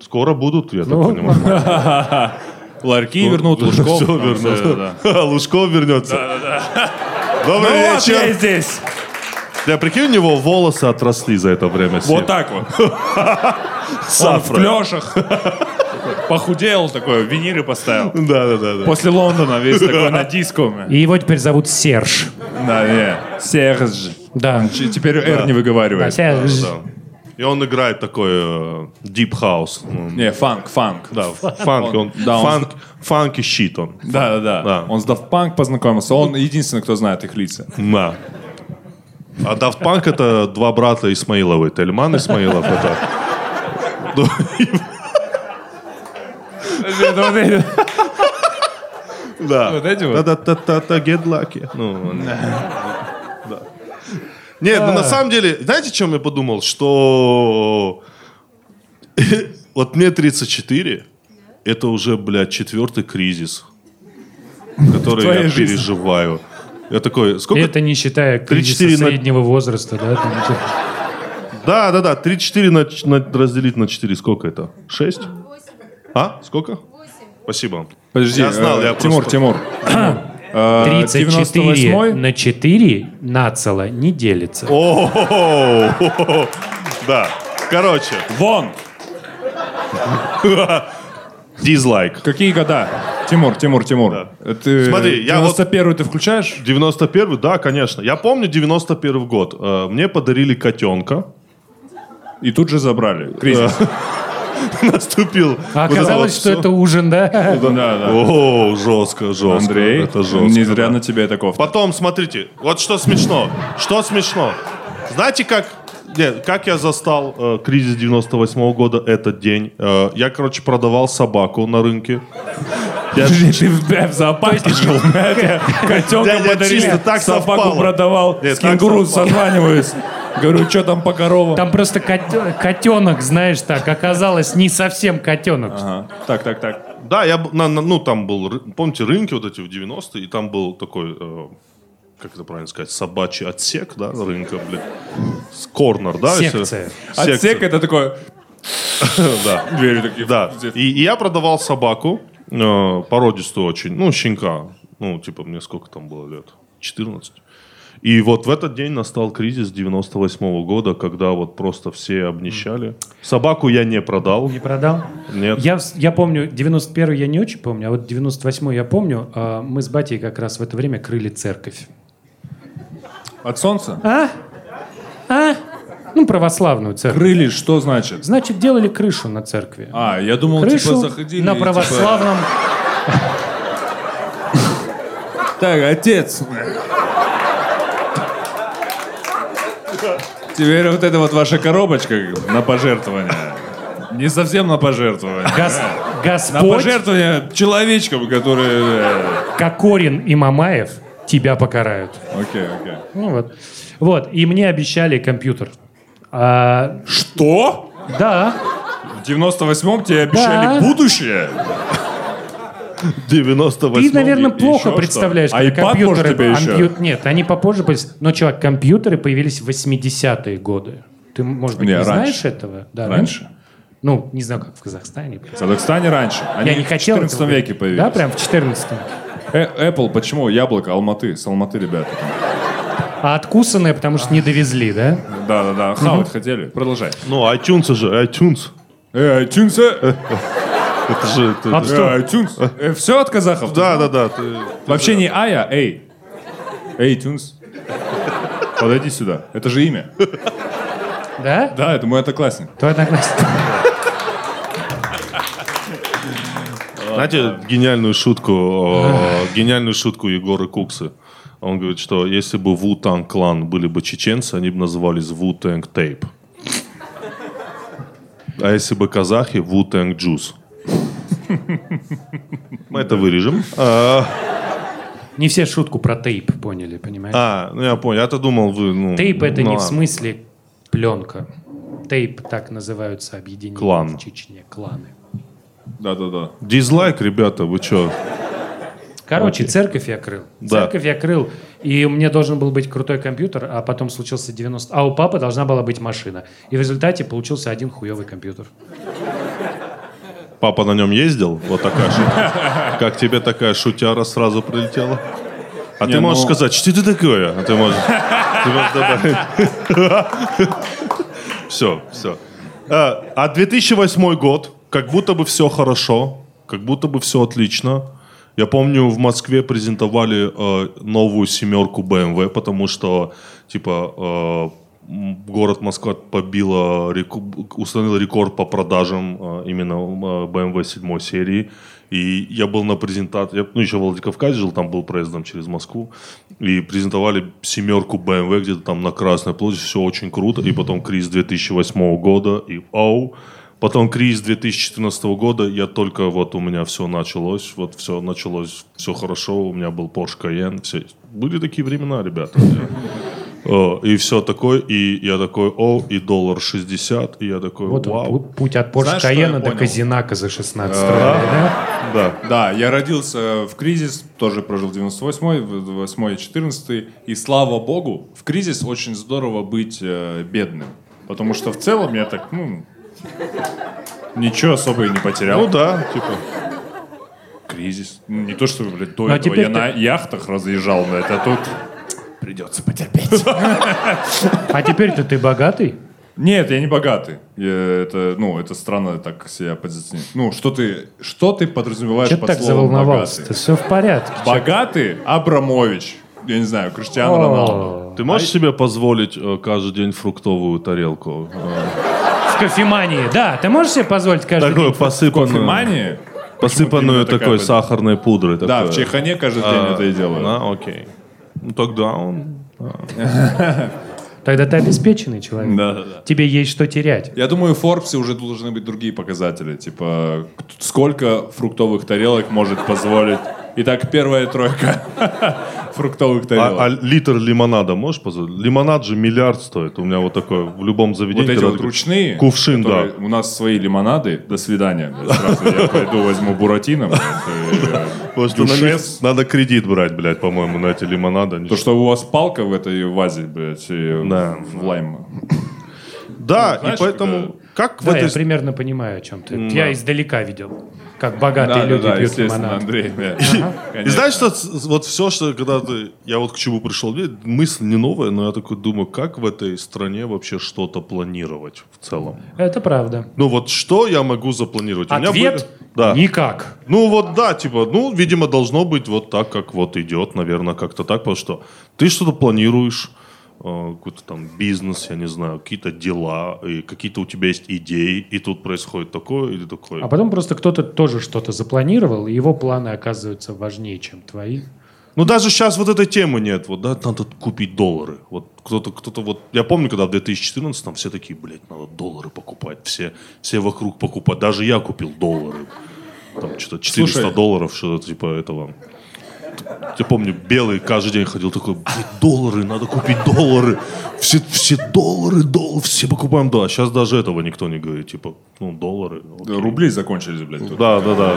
Скоро будут, я так Ну, понимаю. Ларьки вернут, Лужков. Всё там, вернут. да, да. Лужков вернется. Добрый Ну вот я вечер. здесь. Я прикинь, у него волосы отросли за это время. Вот так вот. Он в клешах. Похудел такой, виниры поставил. Да, да, да. да. После Лондона весь такой на диско. И его теперь зовут Серж. Да, не. Серж. Да. Ч- Теперь R не Да, выговаривает. Серж. Да. И он играет такой э, deep house. Ну, Не, фанк, фанк. Да, фанк. Он, да, он- фанк, фанки щит он. Да, да, да, Да. Он с Daft Punk познакомился. Он единственный, кто знает их лица. Да. А Daft Punk это два брата Исмаиловы. Тельман Исмаилов это... Ну, Да. Вот эти вот? Та-та-та-та, get lucky. Ну, да. Нет, ну на самом деле, знаете, о чем я подумал? Что вот мне 34, это уже, блядь, четвертый кризис, который я переживаю. Я такой, сколько? это не считая кризиса 3-4 на- среднего возраста, да? там, типа. Да, да, да, 3-4 на, на- разделить на 4, сколько это? 6? А? Сколько? Спасибо. Подожди, Я знал, э, я Тимур, просто- Тимур. Э, 34 98-й? на 4 нацело не делится. О, да. Короче, Вон! дизлайк. Какие года? Тимур, Тимур, Тимур. Да. Ты, Смотри, я вот- 91 ты включаешь? 91 да, конечно. Я помню 91 год. Э, Мне подарили котенка. И тут же забрали. Кризис. Наступил. А оказалось, вот что это ужин, да? Да, да. О, жестко, жестко. Андрей, это жестко. не зря да. на тебе это кофта. Потом, смотрите, вот что смешно. Что смешно? Знаете, как, не, как я застал э, кризис 98 года этот день? Э, я, короче, продавал собаку на рынке. Я- Ты в, зоопарке жил, котенка подарили, собаку продавал, Нет, с кенгуру созваниваюсь. Говорю, что там по коровам? Там просто кот- котенок, знаешь, так оказалось не совсем котенок. Ага. Так, так, так. Да, я на, на- ну там был, помните, рынки вот эти в 90-е, и там был такой э, как это правильно сказать, собачий отсек, да, рынка, блин. Корнер, да? если- Секция. Отсек это такой... Да. Двери такие. Да. И, я продавал собаку, э, породистую очень, ну, щенка. Ну, типа, мне сколько там было лет? 14. И вот в этот день настал кризис 98 года, когда вот просто все обнищали. Собаку я не продал. Не продал? Нет. Я, я помню, 91 я не очень помню, а вот 98 я помню. а, Мы с батей как раз в это время крыли церковь. От солнца? А? А? Ну, православную церковь. Крыли, что значит? Значит, делали крышу на церкви. А, я думал, крышу типа заходили... на и, типа, православном... Так, отец. Теперь вот эта вот ваша коробочка на пожертвование. Не совсем на пожертвование. Гос- На Господь, пожертвование человечкам, которые... э, Кокорин и Мамаев тебя покарают. Окей, окей. Ну вот. Вот, и мне обещали компьютер. А, Что? да, В 98-м тебе обещали Да. будущее? 98 ты, наверное, и- плохо еще представляешь, что? iPad, может, компьютеры... тебе еще? Нет, они попозже появились. Но, чувак, компьютеры появились в 80-е годы. Ты, может быть, Не, не, раньше. знаешь этого? Да, Раньше. Ну, не знаю, как в Казахстане. В Казахстане раньше. Они Я не в хотел 14 этого веке говорить. появились. Да, прям в 14 Э, Apple, почему? Яблоко, Алматы. С Алматы, ребята. А откусанные, потому что не довезли, да? Да-да-да. Хавать хотели. Продолжай. Ну, iTunes же, iTunes. Э, iTunes. э, Это же... это- App Store. э, iTunes. все от казахов? Да, да, да. ты- Вообще не Ая, а Эй. Эй, Тюнс. Подойди сюда. Это же имя. Да? Да, это мой одноклассник. Твой одноклассник. Знаете, гениальную шутку, э, гениальную шутку Егора Куксы. Он говорит, что если бы Вутанг клан были бы чеченцы, они бы назывались Вутанг Тейп. А если бы казахи, Вутанг Джус. Мы это вырежем. А, Не все шутку про тейп поняли, понимаешь? а, ну я понял. Я-то думал, вы... Ну, Тейп это ну не в смысле пленка. Тейп так называются объединения Клан. в Чечне, кланы. Да-да-да. Дизлайк, ребята, вы что? Короче, церковь я крыл. Да. Церковь я крыл, и у меня должен был быть крутой компьютер, а потом случился 90... А у папы должна была быть машина. И в результате получился один хуевый компьютер. Папа на нем ездил? Вот такая шутка. Как тебе такая шутяра сразу прилетела? А Не, ты можешь ну- сказать, что это такое? А ты можешь... ты можешь добавить. Все, все. А 2008 год, как будто бы все хорошо, как будто бы все отлично. Я помню, в Москве презентовали э, новую семерку BMW, потому что, типа, э, город Москва побила, реку- установил рекорд по продажам э, именно э, BMW 7 серии. И я был на презентации, я, ну, еще в Владикавказе жил, там был проездом через Москву. И презентовали семерку BMW где-то там на Красной площади, все очень круто. И потом кризис 2008 года, и оу. Потом кризис 2014 года, я только вот у меня все началось, вот все началось, все хорошо, у меня был Porsche Cayenne, все. Были такие времена, ребята. Э, И все такое, и я такой, о, и доллар 60, и я такой, Вот он, вау. пу- путь от Porsche Знаешь, Cayenne до? Казинака за 16 рублей, да? Да. Да, я родился в кризис, тоже прожил 98-й, 8 14 и слава богу, в кризис очень здорово быть э, бедным. Потому что в целом я так, ну, ничего особо и не потерял. Ну да, типа. Кризис. Ну, Не то, что, блядь, до Ну, а этого я ты- на яхтах разъезжал, блядь, а тут придется потерпеть. А теперь-то ты богатый? Нет, я не богатый. Я- это, ну, это странно так себя позиционировать. Ну, что ты, что ты подразумеваешь Че под так словом заволновался? богатый? Все в порядке. Богатый Абрамович. Я не знаю, Криштиану Роналду. Ты можешь себе позволить э, каждый день фруктовую тарелку? Кофемании, да. Ты можешь себе позволить каждый Такую день? посыпанную, Кофемания? посыпанную Почему такой такая? сахарной пудрой. Да, в Чехане каждый день А, это и делаю. Да, окей. Ну тогда он... Тогда ты обеспеченный человек. Да, да, да. Тебе есть что терять. Я думаю, в Форбсе уже должны быть другие показатели. Типа, к- сколько фруктовых тарелок может позволить Итак, первая тройка фруктовых А, тарелок. а литр лимонада можешь позволить? Лимонад же миллиард стоит. У меня вот такой в любом заведении. Вот эти вот ручные. Кувшин, да. У нас свои лимонады. До свидания. Сразу я пойду возьму буратино. э, Потому что на них надо кредит брать, блядь, по-моему, на эти лимонады. То, что у вас палка в этой вазе, блядь, в лайм. Да, знаешь, и поэтому... Как в Да, я этой... примерно понимаю, о чем ты. Я издалека видел, как богатые Да, да, люди да, пьют естественно, лимонад. Андрей. да. И Конечно. знаешь, что вот все, что когда ты... Я вот к чему пришел, мысль не новая, но я такой думаю, как в этой стране вообще что-то планировать в целом? Это правда. Ну вот что я могу запланировать? У меня Ответ были- Да. – никак. Ну вот да, типа, ну, видимо, должно быть вот так, как вот идет, наверное, как-то так, потому что ты что-то планируешь, какой-то там бизнес, я не знаю, какие-то дела, и какие-то у тебя есть идеи, и тут происходит такое, или такое. А потом просто кто-то тоже что-то запланировал, и его планы оказываются важнее, чем твои. Ну даже сейчас вот этой темы нет, вот, да, надо купить доллары. Вот кто-то, кто-то вот, я помню, когда в 2014 там все такие, блядь, надо доллары покупать, все, все вокруг покупать, даже я купил доллары. Там что-то 400 Слушай. долларов, что-то типа этого. Я помню, белый каждый день ходил такой, блядь, доллары, надо купить доллары. Все, все доллары, доллары, все покупаем, да. Сейчас даже этого никто не говорит, типа, ну, доллары. окей. Рубли закончились, блядь. тут. Да, да, да.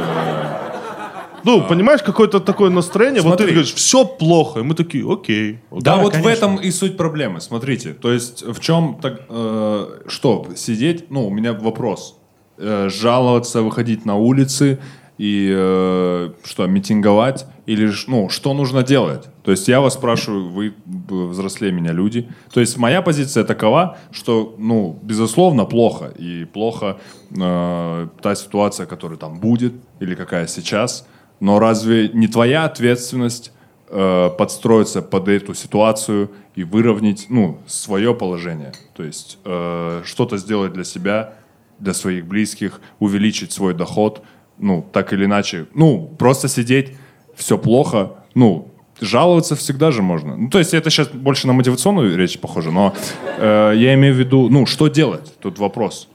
Ну, понимаешь, какое-то такое настроение. Вот ты Смотри. говоришь, все плохо. И мы такие, окей. окей. Да, Да, вот в конечно. этом и суть проблемы. Смотрите, то есть в чем так, э, что сидеть? Ну, у меня вопрос. Э, жаловаться, выходить на улицы и э, что митинговать или ну что нужно делать? То есть я вас спрашиваю, вы взрослее меня люди. То есть моя позиция такова, что ну безусловно плохо и плохо э, та ситуация, которая там будет или какая сейчас. Но разве не твоя ответственность э, подстроиться под эту ситуацию и выровнять, ну, свое положение. То есть э, что-то сделать для себя, для своих близких, увеличить свой доход, ну, так или иначе. Ну, просто сидеть, все плохо, ну, жаловаться всегда же можно. Ну, то есть это сейчас больше на мотивационную речь похоже, но э, я имею в виду, ну, что делать? Тут вопрос.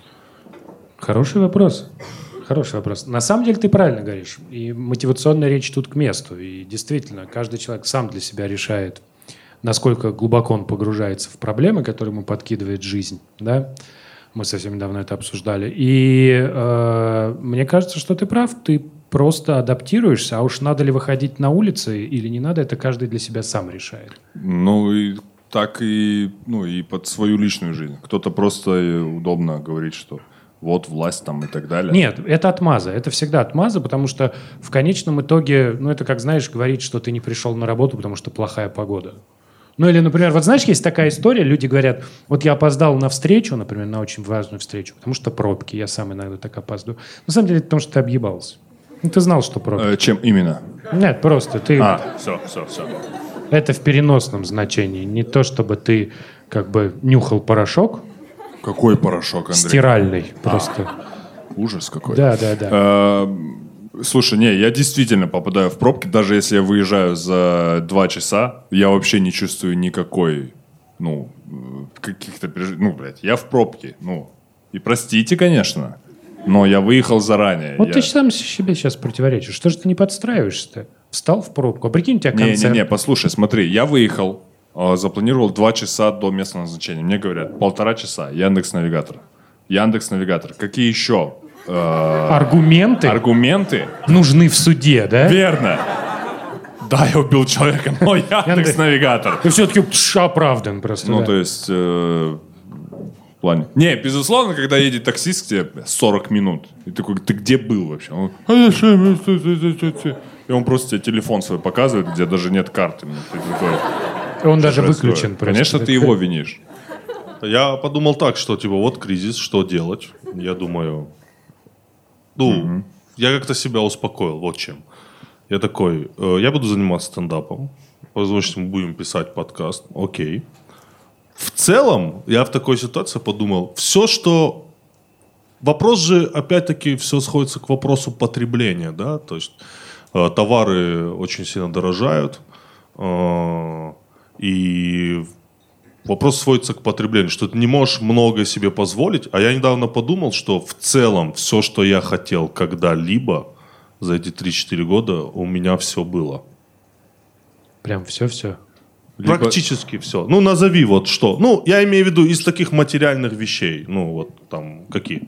Хороший вопрос. Хороший вопрос. На самом деле ты правильно говоришь. И мотивационная речь тут к месту. И действительно, каждый человек сам для себя решает, насколько глубоко он погружается в проблемы, которые ему подкидывает жизнь. Да? Мы совсем недавно это обсуждали. И э, мне кажется, что ты прав. Ты просто адаптируешься. А уж надо ли выходить на улицы или не надо, это каждый для себя сам решает. Ну, и так и, ну, и под свою личную жизнь. Кто-то просто э, удобно говорит, что вот власть там и так далее. Нет, это отмаза. Это всегда отмаза, потому что в конечном итоге, ну, это как, знаешь, говорить, что ты не пришел на работу, потому что плохая погода. Ну, или, например, вот знаешь, есть такая история, люди говорят, вот я опоздал на встречу, например, на очень важную встречу, потому что пробки, я сам иногда так опаздываю. На самом деле, это потому что ты объебался. Ну, ты знал, что пробки. Э, чем именно? Нет, просто ты... А, все, все, все. Это в переносном значении. Не то, чтобы ты как бы нюхал порошок Какой порошок, Андрей? стиральный просто. Ужас какой. Да, да, да. Э, Слушай, не, я действительно попадаю в пробки, даже если я выезжаю за два часа, я вообще не чувствую никакой, ну, э, каких-то. Ну, блядь, я в пробке, ну, и простите, конечно, но я выехал заранее. Вот я... ты сам себе сейчас противоречишь. Что же ты не подстраиваешься-то? Встал в пробку. А прикинь, у тебя концерт. Не-не-не, послушай, смотри, я выехал, э, запланировал два часа до местного назначения. Мне говорят, полтора часа, Яндекс Навигатор. Яндекс Навигатор. Какие еще Аргументы аргументы? нужны в суде, да? Верно. Да, я убил человека, но Яндекс Яндекс. Навигатор. Ты все-таки оправдан просто. Ну, да. то есть, э, в плане... Не, безусловно, когда едет таксист к тебе 40 минут, и такой, ты где был вообще? Он, «А я что, я что, что, что, что, что?» И он просто тебе телефон свой показывает, где даже нет карты. Ну, ты такой, Он даже выключен просто. Конечно, ты его винишь. Я подумал так, что типа вот кризис, что делать? Я думаю, ну, я как-то себя успокоил, вот чем. Я такой, э, я буду заниматься стендапом, возможно, мы будем писать подкаст, окей. В целом, я в такой ситуации подумал, все, что... Вопрос же, опять-таки, все сходится к вопросу потребления, да, то есть э, товары очень сильно дорожают, э, и Вопрос сводится к потреблению, что ты не можешь много себе позволить. А я недавно подумал, что в целом все, что я хотел когда-либо, за эти 3-4 года у меня все было. Прям все-все. Либо- Практически все. Ну, назови вот что. Ну, я имею в виду из таких материальных вещей. Ну, вот там какие.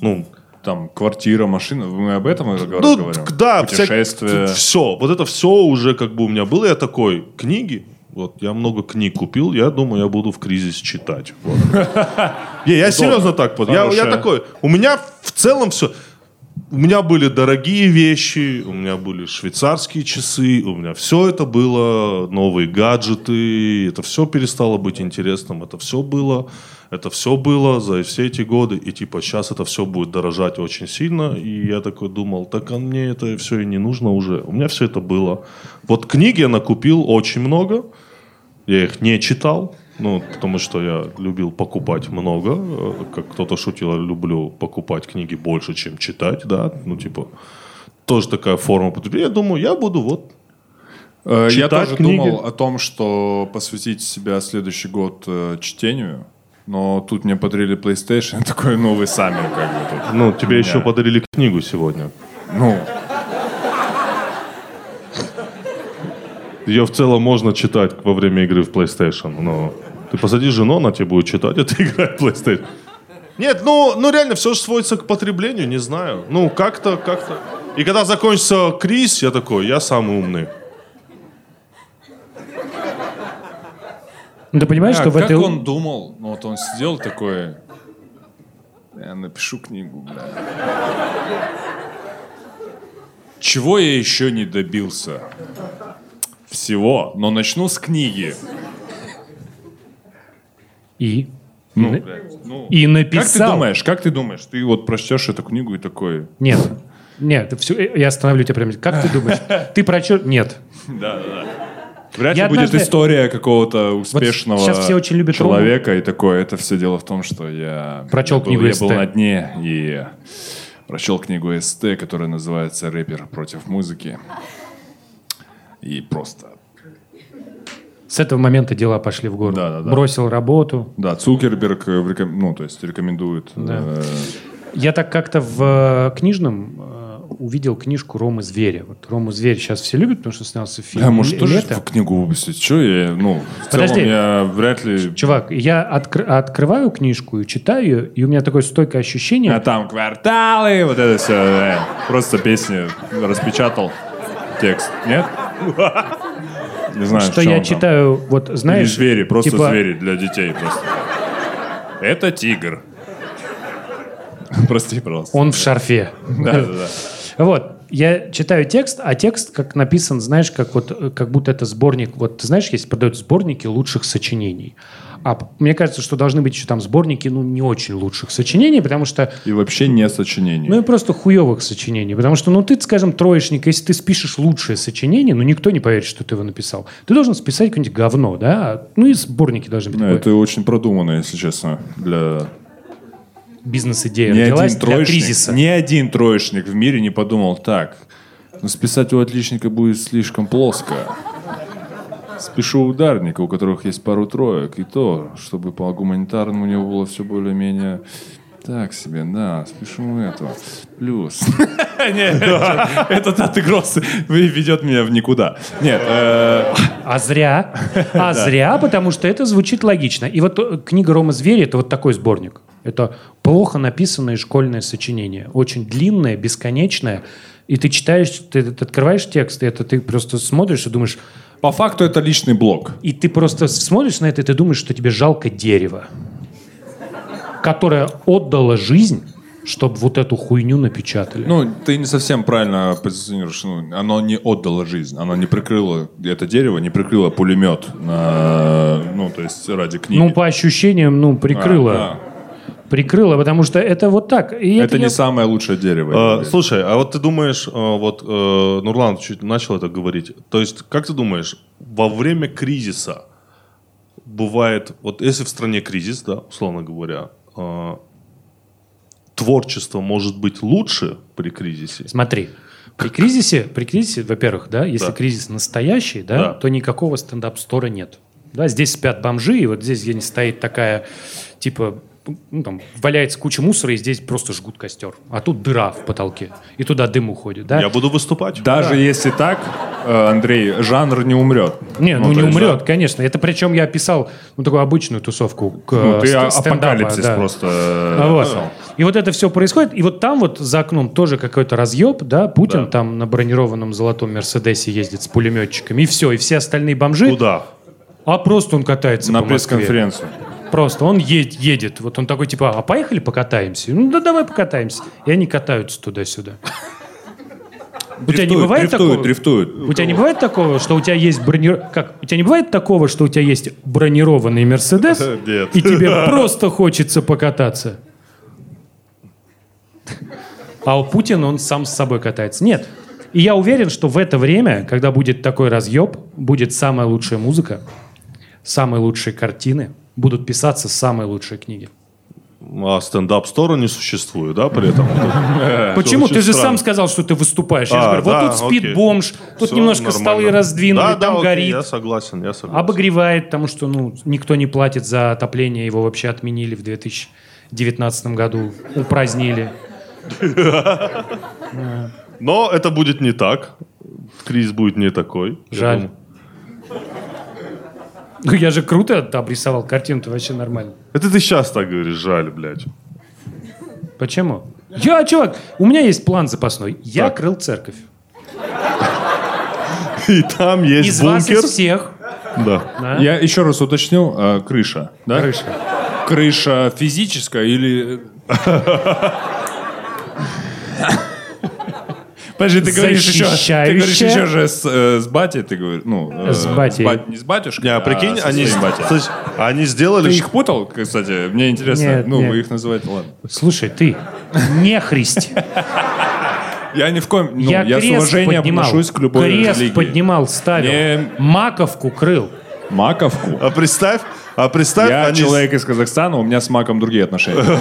Ну, Там квартира, машина. Мы об этом ну говорим? да, Путешествия. все. Вот это все уже как бы у меня было. Я такой, книги, вот я много книг купил, я думаю, я буду в кризис читать. Вот. Не, я серьезно так. Я, я такой, у меня в целом все. У меня были дорогие вещи, у меня были швейцарские часы, у меня все это было, новые гаджеты, это все перестало быть интересным, это все было, это все было за все эти годы, и типа сейчас это все будет дорожать очень сильно, и я такой думал, так а мне это все и не нужно уже, у меня все это было. Вот книги я накупил очень много, я их не читал, ну, потому что я любил покупать много. Как кто-то шутил, я люблю покупать книги больше, чем читать, да. Ну, типа, тоже такая форма потребления. Я думаю, я буду вот... Э, Я читать тоже книги. думал о том, что посвятить себя следующий год э, чтению. Но тут мне подарили PlayStation, я такой, вы сами как бы тут. Ну, тебе еще подарили книгу сегодня. Ну, Ее в целом можно читать во время игры в PlayStation, но ты посади жену, она тебе будет читать, а ты играешь в PlayStation. Нет, ну, ну реально, все же сводится к потреблению, не знаю. Ну, как-то, как-то. И когда закончится кризис, я такой, я самый умный. Ну, ты понимаешь, а что в как этой... он думал? Ну вот он сидел такой, я напишу книгу, бля. Чего я еще не добился? Всего, но начну с книги. И? Ну, И блядь, ну. И Как написал. ты думаешь, как ты думаешь? Ты вот прочтешь эту книгу и такой... Нет. Нет, все, я остановлю тебя прямо. Как ты думаешь? Ты прочел? Нет. Да, да, да. Вряд Я ли будет однажды- история какого-то успешного щас все очень любят человека и такое. Это все дело в том, что я Прочел я был, книгу я СТ. был на дне и прочел книгу СТ, которая называется «Рэпер против музыки». И просто... С этого момента дела пошли в гору. Да, да, да. Бросил работу. Да, Цукерберг э, реком- ну, то есть рекомендует. э, Я так как-то в э, книжном увидел книжку Ромы Зверя. Вот Рому Зверь сейчас все любят, потому что снялся фильм Бля, может, тоже «Лето». в книгу выпустить? Че я, ну, в Подожди. целом я вряд ли... Чувак, я откр- открываю книжку и читаю ее, и у меня такое стойкое ощущение, А там кварталы, вот это все. Просто песни распечатал текст. Нет? Не знаю, что я читаю, вот Или знаешь... звери, просто типа, звери для детей просто. Это тигр. Прости, пожалуйста. Он в шарфе. Да, да, да. Вот, я читаю текст, а текст как написан, знаешь, как вот, как будто это сборник, вот ты знаешь, есть продают сборники лучших сочинений. А мне кажется, что должны быть еще там сборники, ну, не очень лучших сочинений, потому что, И вообще не сочинение. ну, и просто хуевых сочинений. Потому что, ну, ты, скажем, троечник, если ты спишешь лучшее сочинение, ну, никто не поверит, что ты его написал. Ты должен списать какое-нибудь говно, да? Ну, и сборники должны быть. Ну, такое. это очень продуманно, если честно, для... Бизнес-идея Ни родилась один, для троечник, кризиса. ни один троечник в мире не подумал так. Ну, списать у отличника будет слишком плоско. Спешу ударника, у которых есть пару троек, и то, чтобы по гуманитарному у него было все более-менее так себе, да, спешу этого. Плюс. Нет, этот отыгрос ведет меня в никуда. Нет, э, А зря. А зря, потому что это звучит логично. И вот э, книга Рома Звери это вот такой сборник. Это плохо написанное школьное сочинение. Очень длинное, бесконечное. И ты читаешь, ты, ты открываешь текст, и это ты просто смотришь и думаешь... по факту это личный блог. И ты просто смотришь на это, и ты думаешь, что тебе жалко дерево, которое отдало жизнь, чтобы вот эту хуйню напечатали. Ну, ты не совсем правильно позиционируешь. Ну, оно не отдало жизнь. Оно не прикрыло, это дерево не прикрыло пулемет, на, ну, то есть ради книги. Ну, по ощущениям, ну, прикрыло. А, Прикрыло, потому что это вот так. И. Это я- не самое лучшее дерево. А, слушай, а вот ты думаешь, а, вот э, Нурлан чуть начал это говорить. То есть, как ты думаешь, во время кризиса бывает, вот если в стране кризис, да, условно говоря, а, творчество может быть лучше при кризисе? Смотри, при кризисе, при кризисе, во-первых, да, если Да. кризис настоящий, да, Да. то никакого стендап-стора нет. Да, здесь спят бомжи, и вот здесь где-нибудь стоит такая, типа, ну, там, валяется куча мусора, и здесь просто жгут костер. А тут дыра в потолке, и туда дым уходит, да? Я буду выступать. Даже если так, э, Андрей, жанр не умрет. Не, ну, то не умрет, да. конечно. Это причем я описал ну, такую обычную тусовку к Ну, ты э, а- апокалипсис да. просто А э, вот. описал. И вот это все происходит. И вот там вот за окном тоже какой-то разъеб, да, Путин Да. там на бронированном золотом Мерседесе ездит с пулеметчиками. И все, и все остальные бомжи. Куда? А просто он катается На пресс-конференцию. Просто он едет, едет. Вот он такой, типа, а поехали покатаемся? Ну да давай покатаемся. И они катаются туда-сюда. У тебя не Дрифтуют, бывает дрифтуют, такого? дрифтуют. У тебя не бывает такого, что у тебя есть брони... Как? У тебя не бывает такого, что у тебя есть бронированный Мерседес, Нет. и тебе просто хочется покататься? А у Путина он сам с собой катается. Нет. И я уверен, что в это время, когда будет такой разъеб, будет самая лучшая музыка, самые лучшие картины, будут писаться самые лучшие книги. А стендап-стора не существует, да, при этом? Почему? Ты же сам сказал, что ты выступаешь. Я же А, говорю, вот тут спит бомж, тут немножко столы раздвинули, там горит. Я согласен, я согласен. Обогревает, потому что ну, никто не платит за отопление, его вообще отменили в 2019 году, упразднили. Но это будет не так. Кризис будет не такой. Жаль. Ну я же круто обрисовал картину-то вообще нормально. Это ты сейчас так говоришь, жаль, блядь. Почему? Я, чувак, у меня есть план запасной. Я Так. крыл церковь. И там есть Из вас, бункер. из всех. Да. да, Я еще раз уточню, э, крыша, да? Крыша. Крыша физическая или... Подожди, ты говоришь еще, ты говоришь еще же с, э, с батей, ты говоришь, ну... э, С батей. бат- не с батюшкой, Не, а прикинь, со они, своим батей. слышь, они сделали... Ты ш- их путал, кстати? Мне интересно. Нет, ну, нет. вы их называете, ладно. Слушай, ты не христь. Я ни в коем... Ну, я, я, с крест уважением поднимал. отношусь к любой Крест религии. поднимал, ставил. Не- Маковку крыл. Маковку. А представь, а представь, Я они... человек из Казахстана, у меня с маком другие отношения.